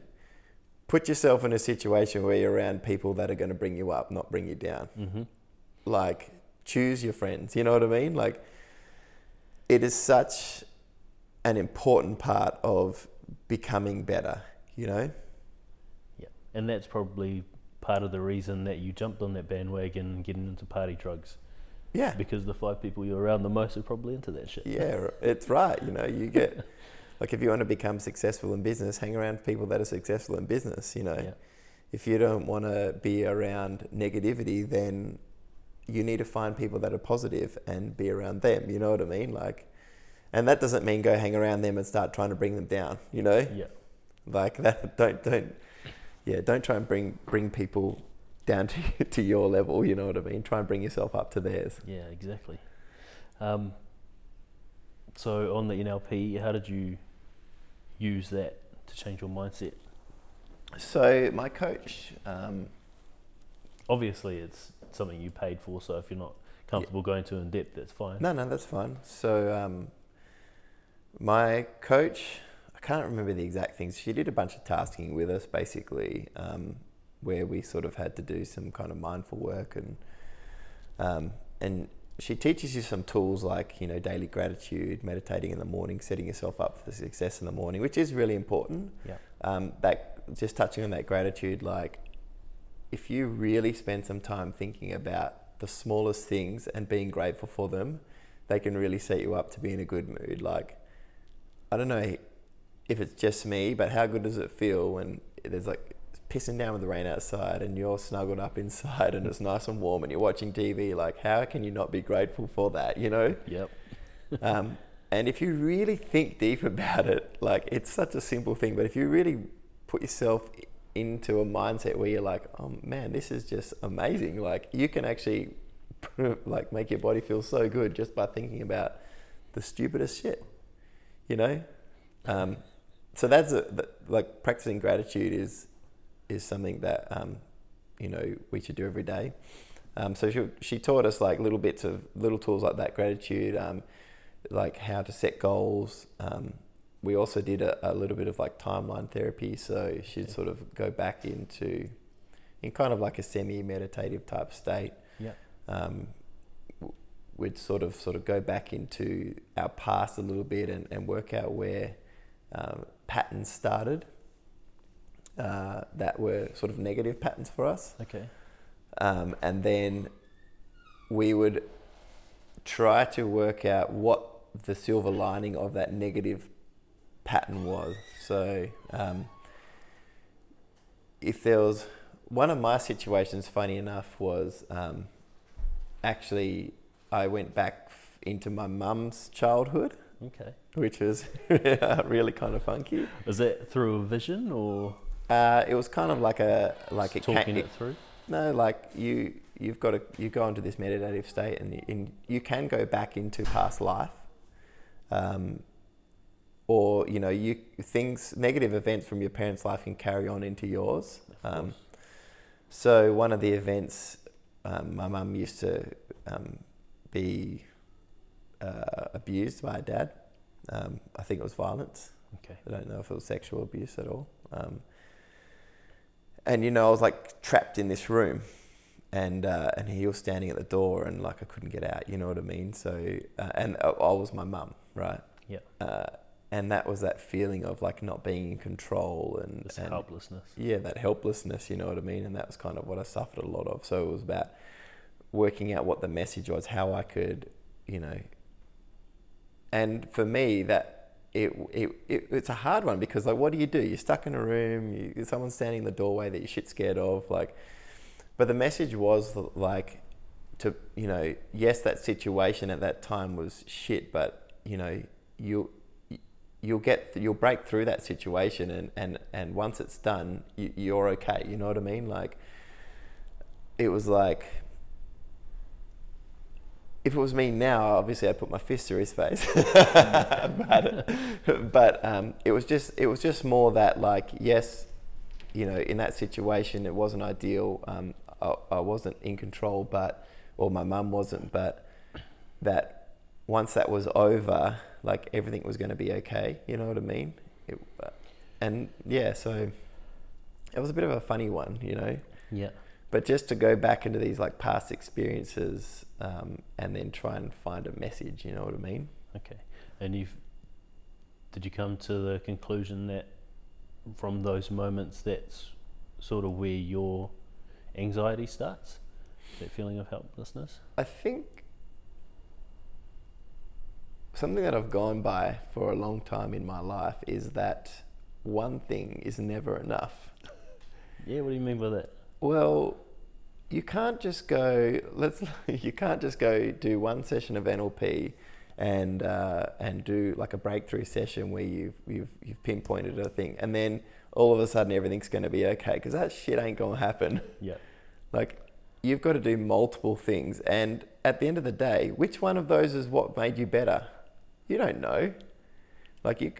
put yourself in a situation where you're around people that are going to bring you up, not bring you down. mm-hmm. Like, choose your friends. You know what I mean? Like, it is such an important part of becoming better, you know? Yeah, and that's probably part of the reason that you jumped on that bandwagon and getting into party drugs Yeah. because the five people you're around the most are probably into that shit. Yeah, it's right. You know, you get, [LAUGHS] like, if you want to become successful in business, hang around people that are successful in business, you know? Yeah. if you don't want to be around negativity, then you need to find people that are positive and be around them. You know what I mean? Like, and that doesn't mean go hang around them and start trying to bring them down. You know, Yeah. like [LAUGHS] that. Don't don't. Yeah, don't try and bring bring people down [LAUGHS] to to your level. You know what I mean? Try and bring yourself up to theirs. Yeah, exactly. Um, so on the NLP, how did you use that to change your mindset? So my coach. Um, Obviously, it's something you paid for, so if you're not comfortable going to in depth, that's fine. No, no, that's fine. So, um, my coach, I can't remember the exact things. She did a bunch of tasking with us, basically, um, where we sort of had to do some kind of mindful work, and um, and she teaches you some tools like you know daily gratitude, meditating in the morning, setting yourself up for the success in the morning, which is really important. Yeah. Um, that just touching on that gratitude, like if you really spend some time thinking about the smallest things and being grateful for them, they can really set you up to be in a good mood. Like, I don't know if it's just me, but how good does it feel when there's like pissing down with the rain outside and you're snuggled up inside and it's nice and warm and you're watching TV? Like, how can you not be grateful for that, you know? Yep. [LAUGHS] um, and if you really think deep about it, like it's such a simple thing, but if you really put yourself into a mindset where you're like, oh man, this is just amazing. Like you can actually [LAUGHS] like make your body feel so good just by thinking about the stupidest shit, you know. Um, so that's a, like practicing gratitude is is something that um, you know we should do every day. Um, so she, she taught us like little bits of little tools like that gratitude, um, like how to set goals. Um, we also did a, a little bit of like timeline therapy. So she'd Okay. sort of go back into, in kind of like a semi-meditative type state. Yeah. Um, we'd sort of sort of go back into our past a little bit and, and work out where um, patterns started uh, that were sort of negative patterns for us. Okay. Um, and then we would try to work out what the silver lining of that negative pattern was. So, um, if there was one of my situations, funny enough, was um, actually I went back f- into my mum's childhood, Okay. which was [LAUGHS] really kind of funky. Was it through a vision or Uh, it was kind of like a like it talking came, it through? No, like you, you've got to you go into this meditative state, and you, in, you can go back into past life, um, or you know, you things negative events from your parents' life can carry on into yours. Um, so one of the events, um, my mum used to um, be uh, abused by her dad. Um, I think it was violence. Okay. I don't know if it was sexual abuse at all. Um, and you know, I was like trapped in this room, and uh, and he was standing at the door, and like I couldn't get out. You know what I mean? So, uh, and I, I was my mum, right? Yeah. Uh, and that was that feeling of like not being in control and, This and helplessness. yeah, that helplessness. You know what I mean? And that was kind of what I suffered a lot of. So it was about working out what the message was, how I could, you know. And for me, that it, it, it it's a hard one because like, what do you do? You're stuck in a room. You, someone's standing in the doorway that you're shit scared of. Like, but the message was like, to you know, yes, that situation at that time was shit, but you know, you you'll get you'll break through that situation and and and once it's done you, you're okay you know what i mean like it was like if it was me now obviously i'd put my fist through his face [LAUGHS] [LAUGHS] but but um, it was just it was just more that like yes you know in that situation it wasn't ideal um, I, I wasn't in control but or my mum wasn't but that once that was over like everything was going to be okay. You know what I mean? It, uh, and yeah, so it was a bit of a funny one, you know. Yeah. But just to go back into these like past experiences um, and then try and find a message, you know what I mean? Okay. And you've did you come to the conclusion that from those moments that's sort of where your anxiety starts? That feeling of helplessness? I think something that I've gone by for a long time in my life is that one thing is never enough. [LAUGHS] Yeah, what do you mean by that? Well, you can't just go. Let's. [LAUGHS] You can't just go do one session of NLP, and uh, and do like a breakthrough session where you've you've you've pinpointed a thing, and then all of a sudden everything's going to be okay because that shit ain't going to happen. [LAUGHS] Yeah. Like you've got to do multiple things, and at the end of the day, which one of those is what made you better? you don't know. Like you,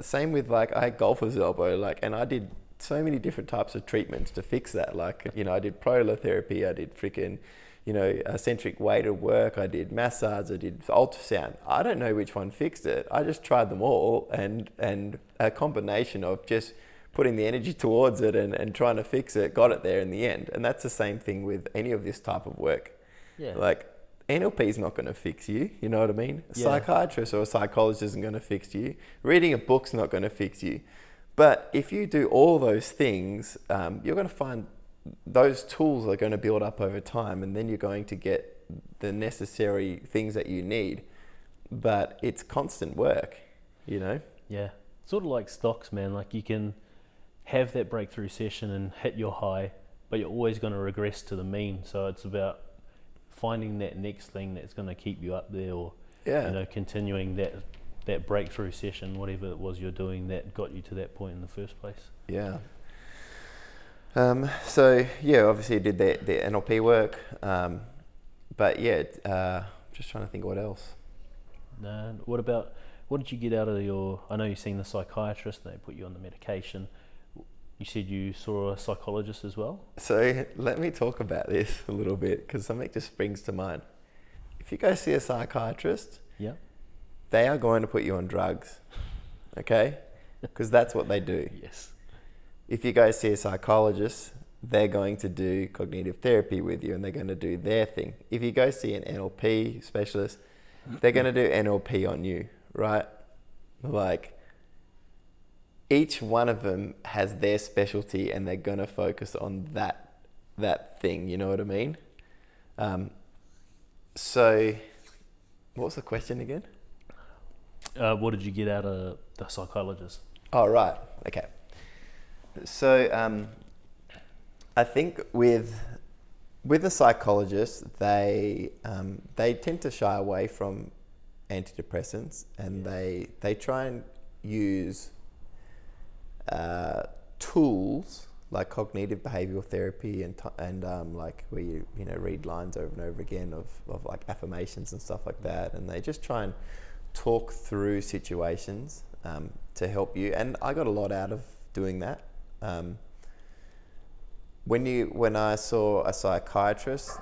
same with like I had golfer's elbow, like, and I did so many different types of treatments to fix that. Like, you know, I did prolotherapy, I did freaking, you know, eccentric weighted work, I did massage, I did ultrasound. I don't know which one fixed it. I just tried them all, and and a combination of just putting the energy towards it and, and trying to fix it got it there in the end. And that's the same thing with any of this type of work. Yeah. Like NLP is not going to fix you. You know what I mean? A Yeah. psychiatrist or a psychologist isn't going to fix you. Reading a book's not going to fix you. But if you do all those things, um, you're going to find those tools are going to build up over time, and then you're going to get the necessary things that you need. But it's constant work, you know? Yeah. Sort of like stocks, man. Like you can have that breakthrough session and hit your high, but you're always going to regress to the mean. So it's about finding that next thing that's going to keep you up there or Yeah. you know continuing that that breakthrough session whatever it was you're doing that got you to that point in the first place Yeah. Um, so yeah, obviously I did the, the NLP work, um, but yeah, uh, just trying to think what else. uh, what about what did you get out of your i know you've seen the psychiatrist and they put you on the medication you said you saw a psychologist as well So let me talk about this a little bit because something just springs to mind. If you go see a psychiatrist, yeah they are going to put you on drugs, okay? Because that's what they do. yes If you go see a psychologist, they're going to do cognitive therapy with you and they're going to do their thing. If you go see an NLP specialist, they're going to do NLP on you, right? Like, each one of them has their specialty and they're going to focus on that that thing you know what i mean um, so what was the question again uh, what did you get out of the psychologist? Oh right. Okay. So um, i think with with a psychologist they um, they tend to shy away from antidepressants and Yes. they they try and use uh, tools like cognitive behavioral therapy and t- and um, like where you you know read lines over and over again of, of like affirmations and stuff like that. And they just try and talk through situations um, to help you and I got a lot out of doing that um, when you when I saw a psychiatrist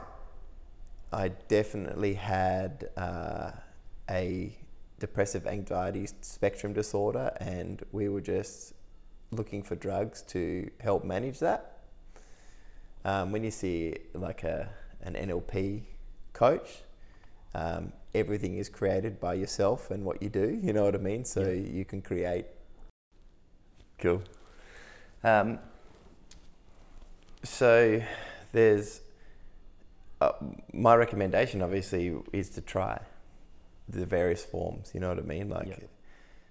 I definitely had uh, a depressive anxiety spectrum disorder and we were just looking for drugs to help manage that. Um, when you see like a an NLP coach, um, everything is created by yourself and what you do. You know what I mean? So Yeah. you can create. Cool. Um, so there's uh, my recommendation, obviously, is to try the various forms. You know what I mean? Like Yeah.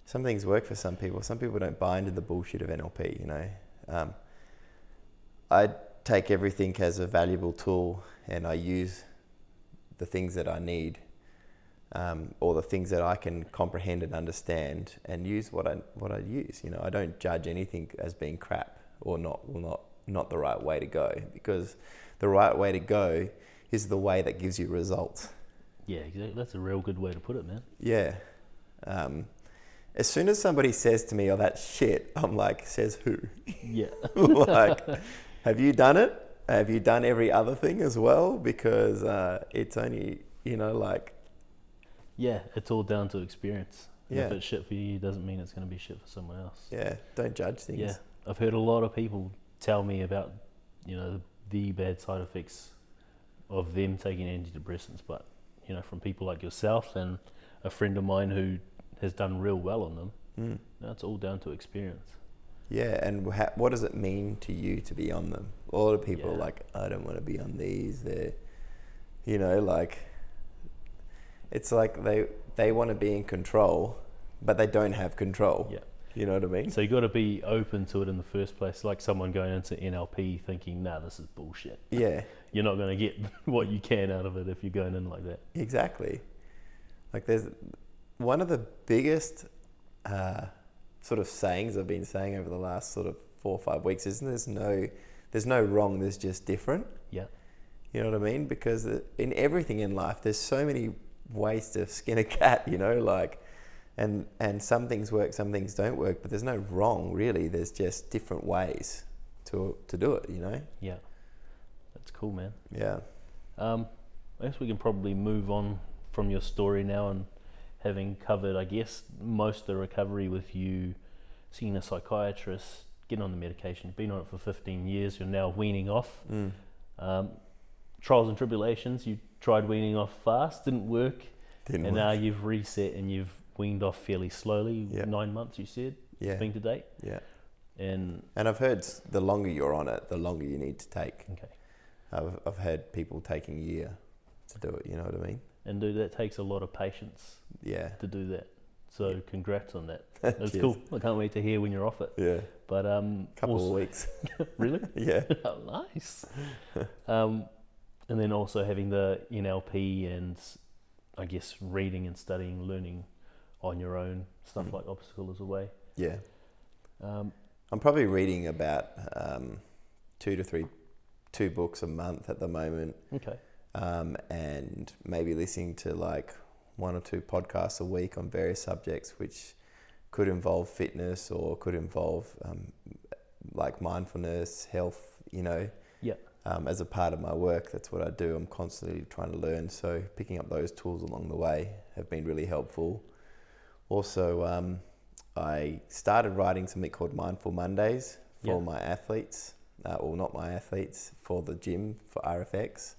some things work for some people. Some people don't buy into the bullshit of NLP. You know, um, I take everything as a valuable tool, and I use the things that I need. Um, or the things that I can comprehend and understand, and use what I what I use. You know, I don't judge anything as being crap or not, or not not the right way to go because the right way to go is the way that gives you results. Yeah, exactly. That's a real good way to put it, man. Yeah. Um, as soon as somebody says to me, "Oh, that shit," I'm like, "Says who?" Yeah. [LAUGHS] like, [LAUGHS] have you done it? Have you done every other thing as well? Because uh, it's only, you know, like, Yeah, it's all down to experience. And If it's shit for you, doesn't mean it's going to be shit for someone else. yeah, don't judge things. Yeah, I've heard a lot of people tell me about, you know, the bad side effects of them taking antidepressants, but you know, from people like yourself and a friend of mine who has done real well on them, Mm. that's all down to experience. Yeah, and ha- what does it mean to you to be on them? A lot of people are like, I don't want to be on these. They're, you know, like, it's like they they want to be in control, but they don't have control. Yeah. You know what I mean? So you got to be open to it in the first place. Like someone going into NLP thinking, "Nah, this is bullshit." Yeah, [LAUGHS] You're not going to get [LAUGHS] what you can out of it if you're going in like that. exactly. Like, there's one of the biggest uh, sort of sayings I've been saying over the last sort of four or five weeks is there's no there's no wrong. There's just different. Yeah, You know what I mean? Because in everything in life, there's so many ways to skin a cat. You know, like, and and some things work, some things don't work. But there's no wrong really. There's just different ways to to do it. You know? yeah, that's cool, man. Yeah. Um, I guess we can probably move on from your story now and having covered, I guess, most of the recovery with you seeing a psychiatrist, getting on the medication, been on it for 15 years, you're now weaning off. Mm. Um, trials and tribulations, you tried weaning off fast, didn't work, Didn't and work. now you've reset and you've weaned off fairly slowly, Yeah. nine months, you said, yeah. it's been to date. Yeah. And, And I've heard the longer you're on it, the longer you need to take. okay. I've I've heard people taking a year to do it. You know what I mean? And dude, that takes a lot of patience Yeah. to do that. So Yeah. congrats on that. [LAUGHS] That's cool. I can't wait to hear when you're off it. Yeah. But um, Couple also- of weeks. [LAUGHS] really [LAUGHS] yeah. oh, nice. um, and then also having the NLP and I guess reading and studying, learning on your own stuff Mm. like obstacle is a way. Yeah. Um, I'm probably reading about um, two to three, two books a month at the moment, okay. um, and maybe listening to like one or two podcasts a week on various subjects, which could involve fitness or could involve um, like mindfulness, health. You know. Yeah. Um, as a part of my work, that's what I do. I'm constantly trying to learn. So picking up those tools along the way have been really helpful. Also, um, I started writing something called Mindful Mondays for Yeah. my athletes, uh, or not my athletes, for the gym for RFX.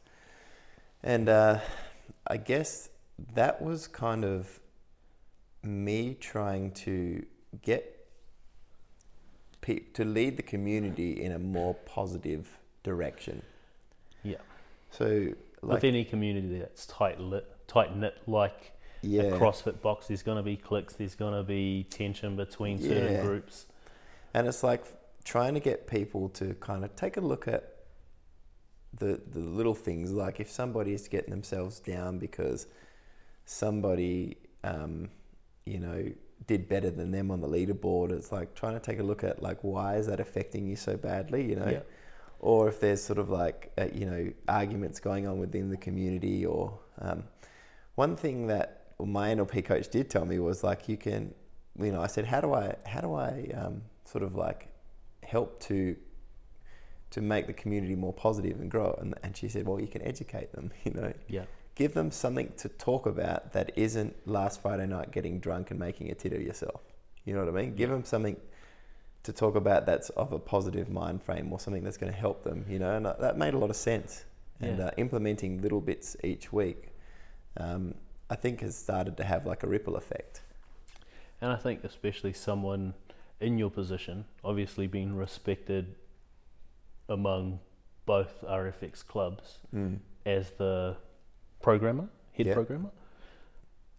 And uh, I guess that was kind of me trying to get pe- to lead the community in a more positive direction. Yeah. So, like, With any community that's tight lit, tight knit, like yeah, a CrossFit box, there's going to be cliques, there's going to be tension between certain Yeah. groups. And it's like trying to get people to kind of take a look at the the little things. Like if somebody is getting themselves down because somebody, um, you know, did better than them on the leaderboard, it's like trying to take a look at like why is that affecting you so badly, you know? Yeah. Or if there's sort of like uh, you know arguments going on within the community, or um, one thing that my NLP coach did tell me was like you can, you know, I said how do I how do I um, sort of like help to to make the community more positive and grow and, and she said well you can educate them [LAUGHS] you know Yeah. give them something to talk about that isn't last friday night getting drunk and making a tit of yourself you know what i mean give Yeah. them something to talk about that's of a positive mind frame or something that's going to help them you know and that made a lot of sense and Yeah. uh, implementing little bits each week um, i think has started to have like a ripple effect And I think especially someone in your position, obviously being respected among both RFX clubs mm. as the programmer, head programmer,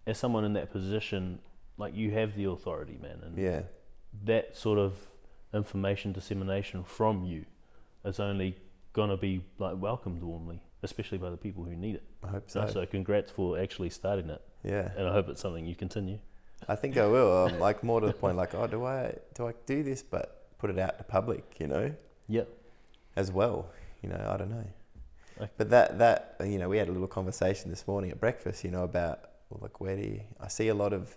as someone in that position, like you have the authority, man, and yeah that sort of information dissemination from you is only gonna be like welcomed warmly, especially by the people who need it. I hope So, so. so congrats for actually starting it, Yeah, and I hope it's something you continue. I think I will. Um, like more to the point, like, oh, do I do I do this, but put it out to public, you know, Yep. as well. You know, I don't know. Okay. But that that you know, we had a little conversation this morning at breakfast. You know, about well, like where do you, I see a lot of,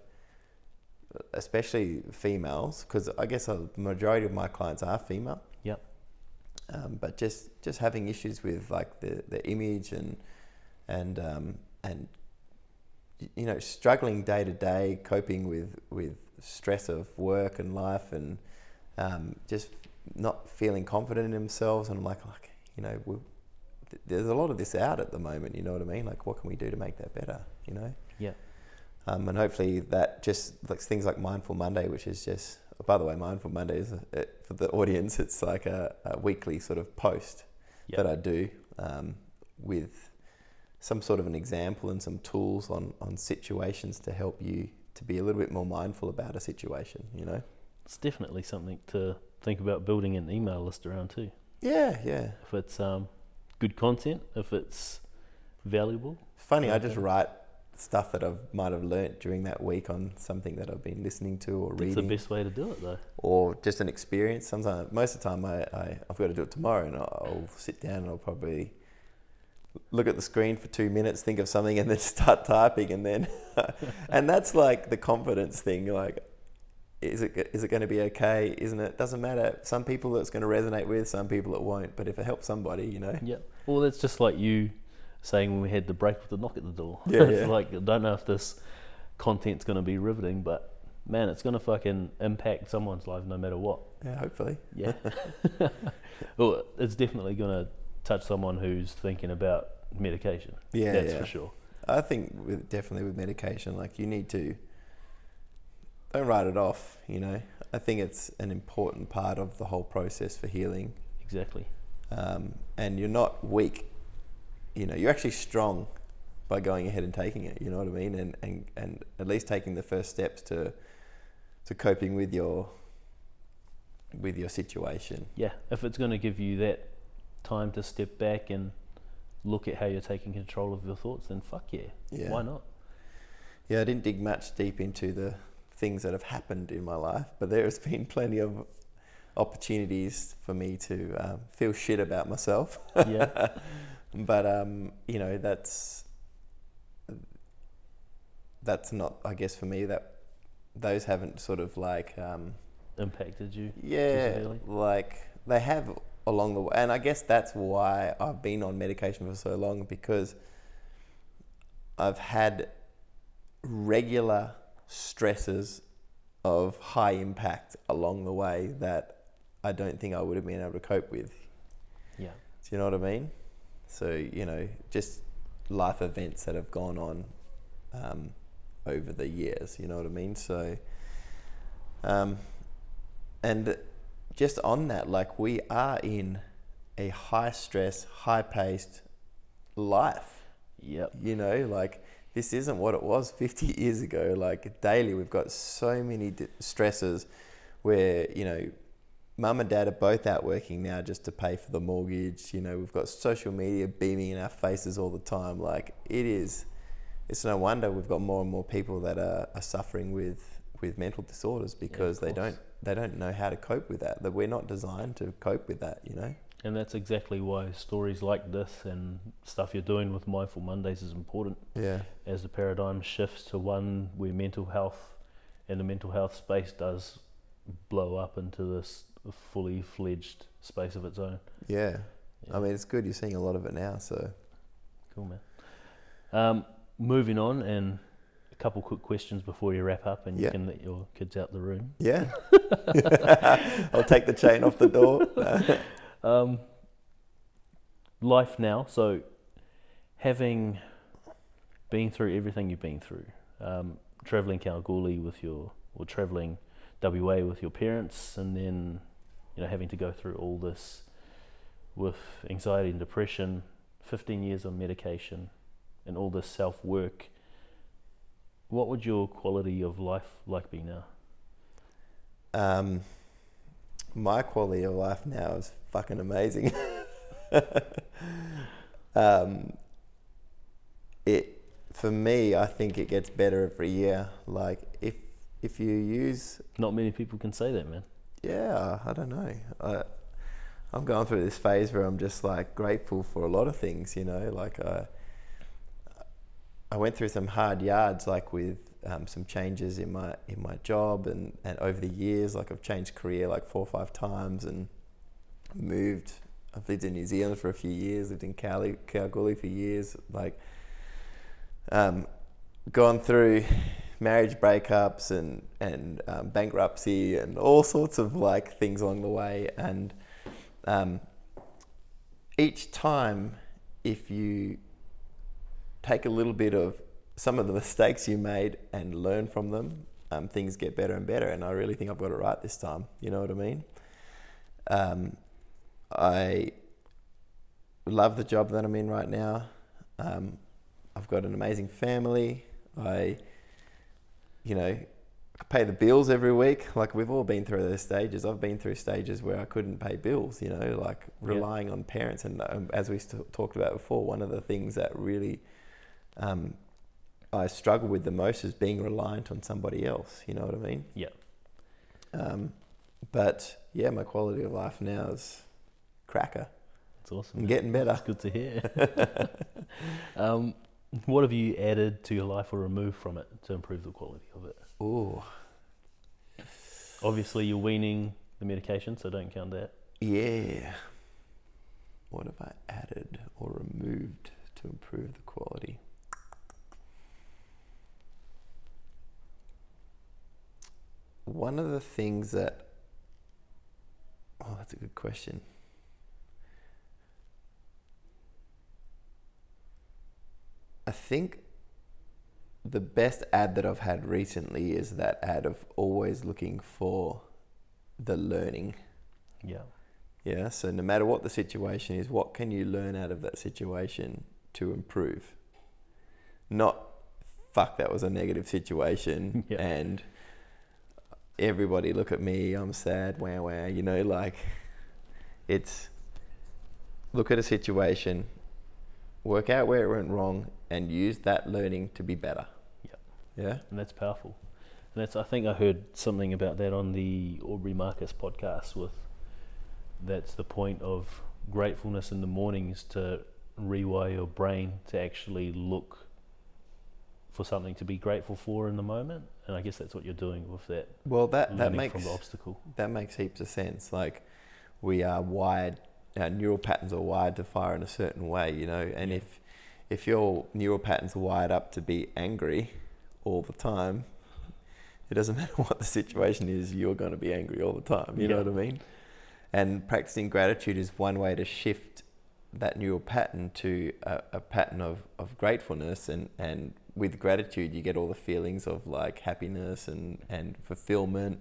especially females, because I guess a majority of my clients are female. Yep. Um, but just just having issues with like the, the image and and um, and you know struggling day to day coping with with stress of work and life and um, just not feeling confident in themselves and I'm like like you know there's a lot of this out at the moment you know what I mean like what can we do to make that better you know. Um, and hopefully that just like things like Mindful Monday, which is just by the way, Mindful Monday is it, for the audience. It's like a, a weekly sort of post Yep. that I do um, with some sort of an example and some tools on on situations to help you to be a little bit more mindful about a situation. You know? It's definitely something to think about building an email list around too. Yeah, yeah. If it's um, good content, if it's valuable. Funny, I just write stuff that I might have learnt during that week on something that I've been listening to or That's reading. the best way to do it though. or just an experience. Sometimes, most of the time, I, I I've got to do it tomorrow, and I'll, I'll sit down and I'll probably look at the screen for two minutes, think of something, and then [LAUGHS] start typing, and then, [LAUGHS] and that's like the confidence thing. Like, is it is it going to be okay? Isn't it? Doesn't matter. Some people it's going to resonate with, some people it won't. But if it helps somebody, you know. Yeah. Well, that's just like you saying when we had the break with the knock at the door. Yeah, [LAUGHS] it's yeah. like I don't know if this content's going to be riveting, but man, it's going to fucking impact someone's life no matter what. Yeah, hopefully. Yeah. [LAUGHS] well, it's definitely going to touch someone who's thinking about medication. Yeah, That's yeah. for sure. I think with definitely with medication, like you need to don't write it off. You know, I think it's an important part of the whole process for healing. Exactly. Um, and you're not weak. You know, you're actually strong by going ahead and taking it. You know what I mean? And and, and at least taking the first steps to to coping with your with your situation. Yeah. If it's going to give you that time to step back and look at how you're taking control of your thoughts, then fuck yeah. Yeah. Why not? Yeah, I didn't dig much deep into the things that have happened in my life, but there has [LAUGHS] been plenty of opportunities for me to um, feel shit about myself. Yeah. [LAUGHS] but um, you know, that's that's not, I guess, for me that those haven't sort of like um, Impacted you. yeah, like they have along the way, and I guess that's why I've been on medication for so long because I've had regular stresses of high impact along the way that I don't think I would have been able to cope with. Yeah. Do you know what I mean? So you know, just life events that have gone on um, over the years. You know what I mean? So, um, and just on that, like we are in a high stress, high paced life. Yep. You know, like this isn't what it was [LAUGHS] 50 years ago. Like daily, we've got so many d- stresses where, you know, mum and dad are both out working now just to pay for the mortgage. You know, we've got social media beaming in our faces all the time. Like it is, it's no wonder we've got more and more people that are, are suffering with, with mental disorders because they course. don't they don't know how to cope with that. That we're not designed to cope with that. You know. And that's exactly why stories like this and stuff you're doing with Mindful Mondays is important Yeah. as the paradigm shifts to one where mental health and the mental health space does blow up into this fully fledged space of its own. Yeah. Yeah. I mean, it's good. You're seeing a lot of it now. So. Cool, man. Um, moving on, and a couple quick questions before you wrap up, and Yeah. you can let your kids out the room. Yeah. [LAUGHS] [LAUGHS] I'll take the chain off the door. [LAUGHS] Um, life now. So, having been through everything you've been through, um, traveling Kalgoorlie with your, or traveling WA with your parents, and then you know having to go through all this with anxiety and depression, 15 years on medication, and all this self work. What would your quality of life like be now? Um, my quality of life now is fucking amazing. [LAUGHS] um, it for me, I think it gets better every year. Like if if you use, Not many people can say that, man. Yeah, I don't know. I, I'm going through this phase where I'm just like grateful for a lot of things. You know, like I I went through some hard yards, like with um, some changes in my in my job, and and over the years, like I've changed career like four or five times, and moved. I've lived in New Zealand for a few years, lived in Cali, Kalgoorlie for years, like um, gone through marriage breakups and and um, bankruptcy and all sorts of like things along the way, and um, each time, if you take a little bit of some of the mistakes you made and learn from them, um, things get better and better. And I really think I've got it right this time. You know what I mean? Um, I love the job that I'm in right now. Um, I've got an amazing family. I, you know, pay the bills every week. Like we've all been through those stages. I've been through stages where I couldn't pay bills. You know, like Yeah. relying on parents. And um, as we st- talked about before, one of the things that really um, I struggle with the most is being reliant on somebody else. You know what I mean? Yeah. Um, but yeah, my quality of life now is cracker. It's awesome. I'm man. getting better. That's good to hear. [LAUGHS] [LAUGHS] um, what have you added to your life or removed from it to improve the quality of it? Oh, Obviously, you're weaning the medication, so don't count that. yeah. What have I added or removed to improve the quality? One of the things that, oh, that's a good question. I think the best ad that I've had recently is that ad of always looking for the learning. Yeah. Yeah, so no matter what the situation is, what can you learn out of that situation to improve? Not, fuck, that was a negative situation [LAUGHS] Yeah. and everybody look at me, I'm sad, wow, wow, you know, like it's look at a situation, work out where it went wrong, and use that learning to be better. Yeah. Yeah? and that's powerful. And that's I think I heard something about that on the Aubrey Marcus podcast. With that's the point of gratefulness in the mornings to rewire your brain to actually look for something to be grateful for in the moment. And I guess that's what you're doing with that Well, that, that makes from the obstacle. that makes heaps of sense. Like we are wired, our neural patterns are wired to fire in a certain way, you know. And if if your neural patterns are wired up to be angry all the time, it doesn't [LAUGHS] matter what the situation is, you're going to be angry all the time. You know what I mean? And practicing gratitude is one way to shift that neural pattern to a, a pattern of, of gratefulness and, and with gratitude you get all the feelings of like happiness and, and fulfillment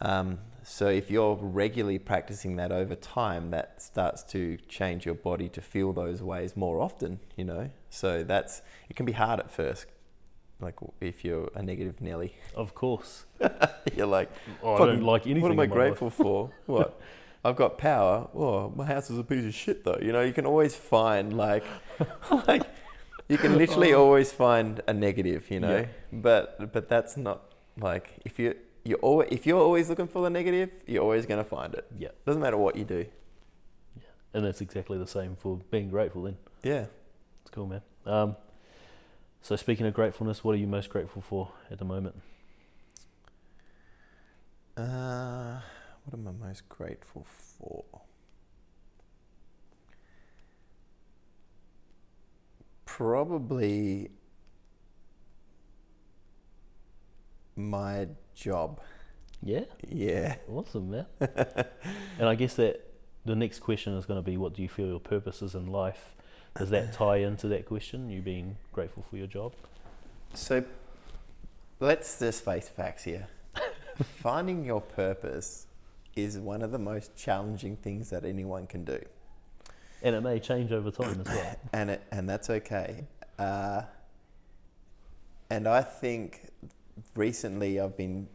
um, so if you're regularly practicing that over time, that starts to change your body to feel those ways more often. You know, so that's it can be hard at first. Like if you're a negative Nelly, Of course. [LAUGHS] you're like, Oh, I don't like anything. what am I my life. grateful for? What? [LAUGHS] I've got power. Oh, my house is a piece of shit though. You know, you can always find like, [LAUGHS] like, you can literally oh. always find a negative. You know, Oh. Yeah. but but that's not like if you you always if you're always looking for the negative, you're always gonna find it. Yeah, Doesn't matter what you do. Yeah. And that's exactly the same for being grateful. Then Yeah. it's cool, man. Um, so speaking of gratefulness, what are you most grateful for at the moment? Uh, what am I most grateful for? Probably my job. Yeah, Yeah. awesome, man. [LAUGHS] and I guess that the next question is going to be, what do you feel your purpose is in life? Does that tie into that question? You being grateful for your job? So let's just face facts here. [LAUGHS] Finding your purpose is one of the most challenging things that anyone can do. And it may change over time as well. [LAUGHS] and it, and that's okay. Uh, and I think recently I've been.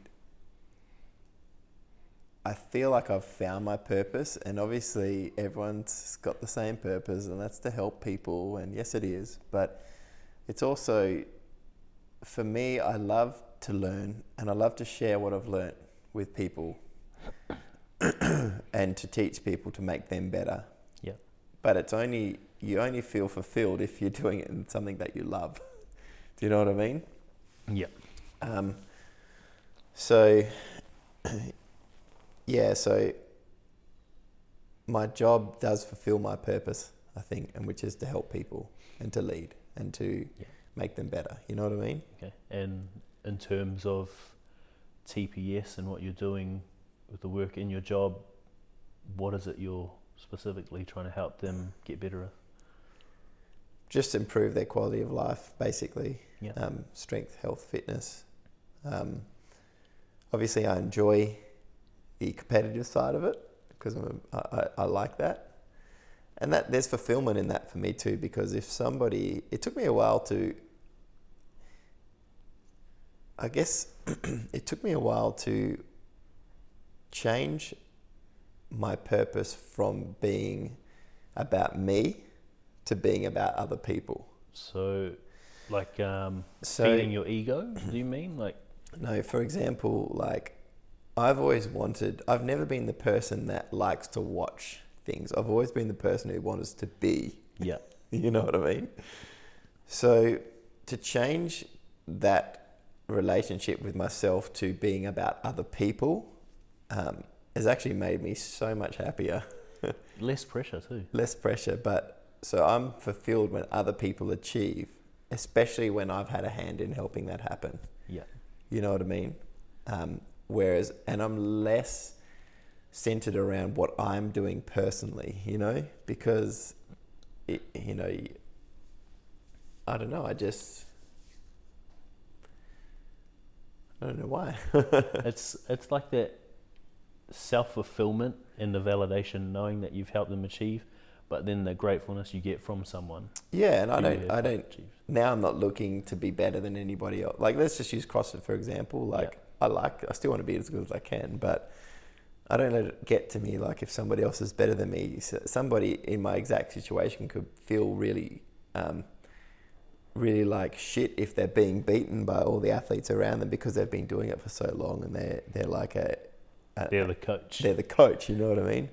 I feel like I've found my purpose, and obviously everyone's got the same purpose, and that's to help people. And yes, it is, but it's also for me. I love to learn, and I love to share what I've learnt with people, and to teach people to make them better. Yeah. But it's only you only feel fulfilled if you're doing it in something that you love. [LAUGHS] Do you know what I mean? Yeah. Um, so, [CLEARS THROAT] yeah, so my job does fulfill my purpose, I think, and which is to help people and to lead and to Yeah. make them better. You know what I mean? Okay. And in terms of TPS and what you're doing with the work in your job, what is it you're specifically trying to help them get better at? Just improve their quality of life, basically. Yeah. Um, strength, health, fitness. Um, obviously, I enjoy the competitive side of it because I'm a, I, I- I like that. And that there's fulfillment in that for me too because if somebody, it took me a while to, I guess [CLEARS THROAT] it took me a while to change my purpose from being about me to being about other people. So, like um, So, feeding your ego, do you mean? Like, no, for example, like I've always wanted, I've never been the person that likes to watch things. I've always been the person who wants to be. yeah. [LAUGHS] You know what I mean? So to change that relationship with myself to being about other people um, has actually made me so much happier. [LAUGHS] Less pressure too. less pressure, but so I'm fulfilled when other people achieve, especially when I've had a hand in helping that happen. Yeah. You know what I mean? Um, whereas, and I'm less centered around what I'm doing personally, you know, because, it, you know, I don't know, I just, I don't know why. [LAUGHS] it's it's like that self fulfillment and the validation, knowing that you've helped them achieve, but then the gratefulness you get from someone. yeah, and I don't, I don't achieved. now I'm not looking to be better than anybody else. Like let's just use CrossFit for example. Like I like I still want to be as good as I can, but I don't let it get to me like if somebody else is better than me. So somebody in my exact situation could feel really um, really like shit if they're being beaten by all the athletes around them because they've been doing it for so long and they're they're like a, a They're the coach. they're the coach, you know what I mean?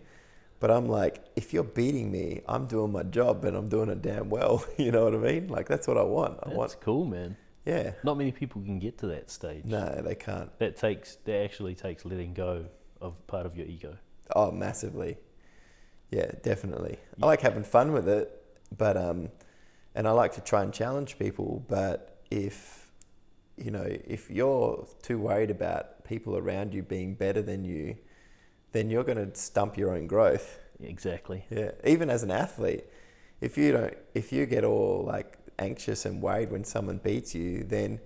But I'm like, if you're beating me, I'm doing my job and I'm doing it damn well. [LAUGHS] You know what I mean? Like that's what I want. I That's want, cool, man. yeah. Not many people can get to that stage. No, they can't. That takes that actually takes letting go of part of your ego. Oh, massively. Yeah, definitely. I like having fun with it, but um, and I like to try and challenge people. But if you know, if you're too worried about people around you being better than you, then you're going to stump your own growth. Exactly. Yeah, even as an athlete, if you don't, if you get all like anxious and worried when someone beats you, then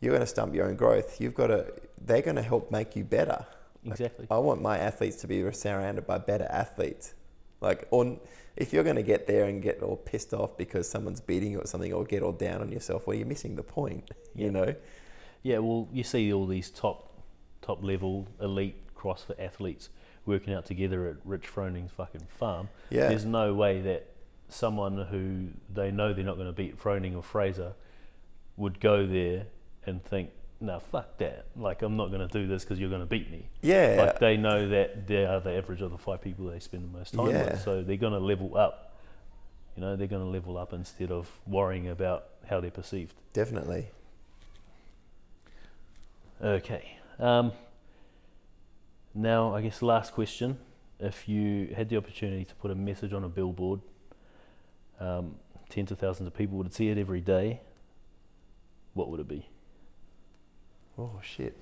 you're going to stump your own growth. You've got to, they're going to help make you better. Exactly. I want my athletes to be surrounded by better athletes. Like, on if you're going to get there and get all pissed off because someone's beating you or something, or get all down on yourself, well, you're missing the point. Yeah. You know? Yeah, well, you see all these top, top level elite CrossFit athletes working out together at Rich Froning's fucking farm. Yeah. There's no way that someone who they know they're not going to beat Froning or Fraser would go there and think, "No, fuck that! Like, I'm not going to do this because you're going to beat me." Yeah. Like, they know that they are the average of the five people they spend the most time Yeah. with, so they're going to level up. You know, they're going to level up instead of worrying about how they're perceived. definitely. Okay. Um, now, I guess last question: If you had the opportunity to put a message on a billboard, um, tens of thousands of people would see it every day. What would it be? Oh, shit.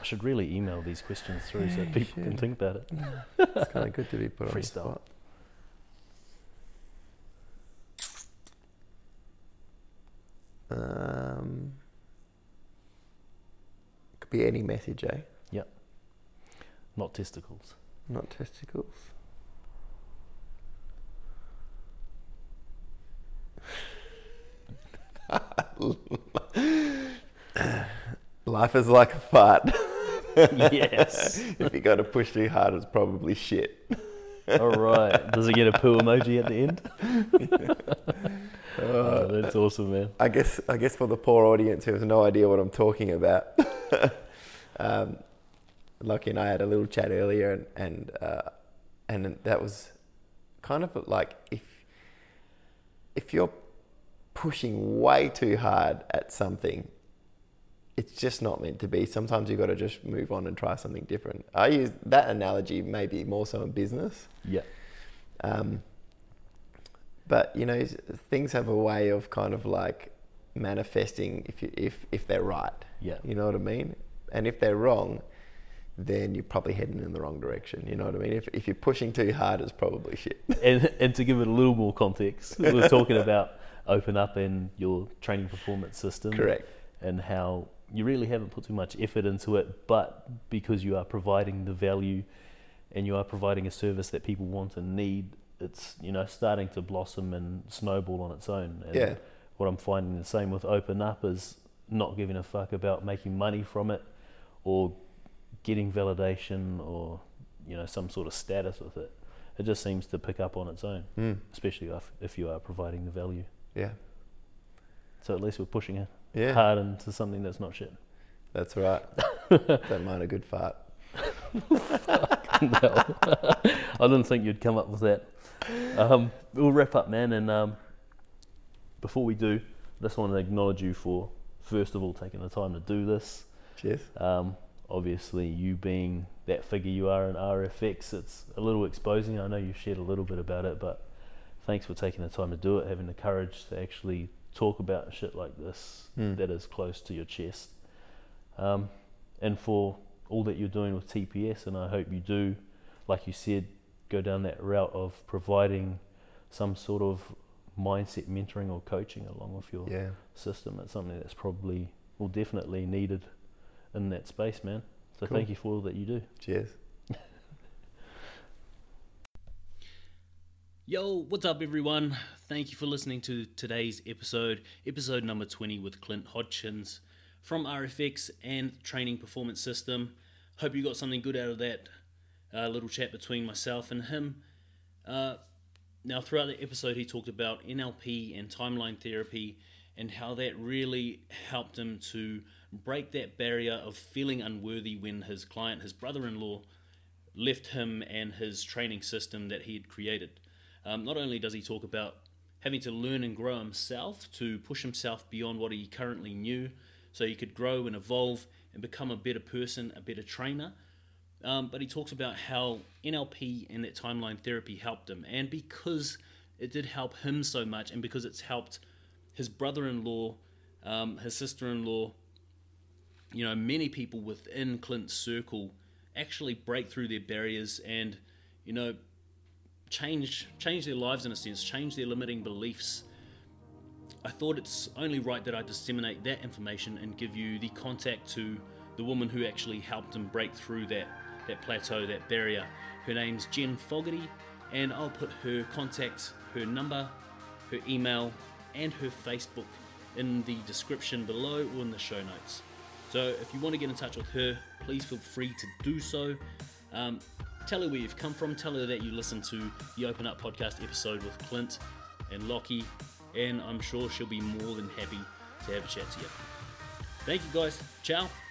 I should really email these questions through so Yeah, people can think about it. [LAUGHS] It's kind of good to be put on the Freestyle. spot. Um, could be any message, eh? Not testicles. Not testicles. Life is like a fart. yes. [LAUGHS] if you got to push too hard, it's probably shit. All right. Does it get a poo emoji at the end? [LAUGHS] oh, that's awesome, man. I guess I guess for the poor audience who has no idea what I'm talking about, [LAUGHS] um, Lockie and I had a little chat earlier, and and uh, and that was kind of like if if you're pushing way too hard at something, it's just not meant to be. Sometimes you've got to just move on and try something different. I use that analogy maybe more so in business. Yeah. Um, but you know, things have a way of kind of like manifesting if you, if if they're right. Yeah. You know what I mean? And if they're wrong, then you're probably heading in the wrong direction. You know what I mean? If if you're pushing too hard, it's probably shit. [LAUGHS] And, and to give it a little more context, we we're talking about open up and your training performance system. Correct. And how you really haven't put too much effort into it, but because you are providing the value and you are providing a service that people want and need, it's you know starting to blossom and snowball on its own. And Yeah. what I'm finding the same with Open Up is not giving a fuck about making money from it or getting validation or you know some sort of status with it. It just seems to pick up on its own, Mm. especially if, if you are providing the value. Yeah. So at least we're pushing it Yeah. hard into something that's not shit. That's right. [LAUGHS] Don't mind a good fart. no, I didn't think you'd come up with that. Um, we'll wrap up, man. And um, before we do, I just want to acknowledge you for first of all taking the time to do this. Cheers. Um, obviously, you being that figure you are in RFX, it's a little exposing. I know you've shared a little bit about it, but thanks for taking the time to do it, having the courage to actually talk about shit like this Mm. that is close to your chest. Um, and for all that you're doing with TPS, and I hope you do, like you said, go down that route of providing some sort of mindset mentoring or coaching along with your Yeah. system. It's something that's probably, well, definitely needed in that space, man. So Cool. thank you for all that you do. Cheers. [LAUGHS] Yo, what's up, everyone? Thank you for listening to today's episode, episode number 20 with Clint Hodgkins from RFX and Training Performance System. Hope you got something good out of that uh, little chat between myself and him. Uh, now, throughout the episode, he talked about NLP and timeline therapy and how that really helped him to break that barrier of feeling unworthy when his client, his brother in law, left him and his training system that he had created. Um, not only does he talk about having to learn and grow himself to push himself beyond what he currently knew so he could grow and evolve and become a better person, a better trainer, um, but he talks about how NLP and that timeline therapy helped him. And because it did help him so much, and because it's helped his brother in law, um, his sister in law, you know, many people within Clint's circle actually break through their barriers and, you know, change change their lives in a sense, change their limiting beliefs. I thought it's only right that I disseminate that information and give you the contact to the woman who actually helped him break through that that plateau, that barrier. Her name's Jen Fogarty, and I'll put her contact, her number, her email, and her Facebook in the description below or in the show notes. So if you want to get in touch with her, please feel free to do so. Um, tell her where you've come from. Tell her that you listened to the Open Up podcast episode with Clint and Lockie, and I'm sure she'll be more than happy to have a chat to you. Thank you guys. Ciao.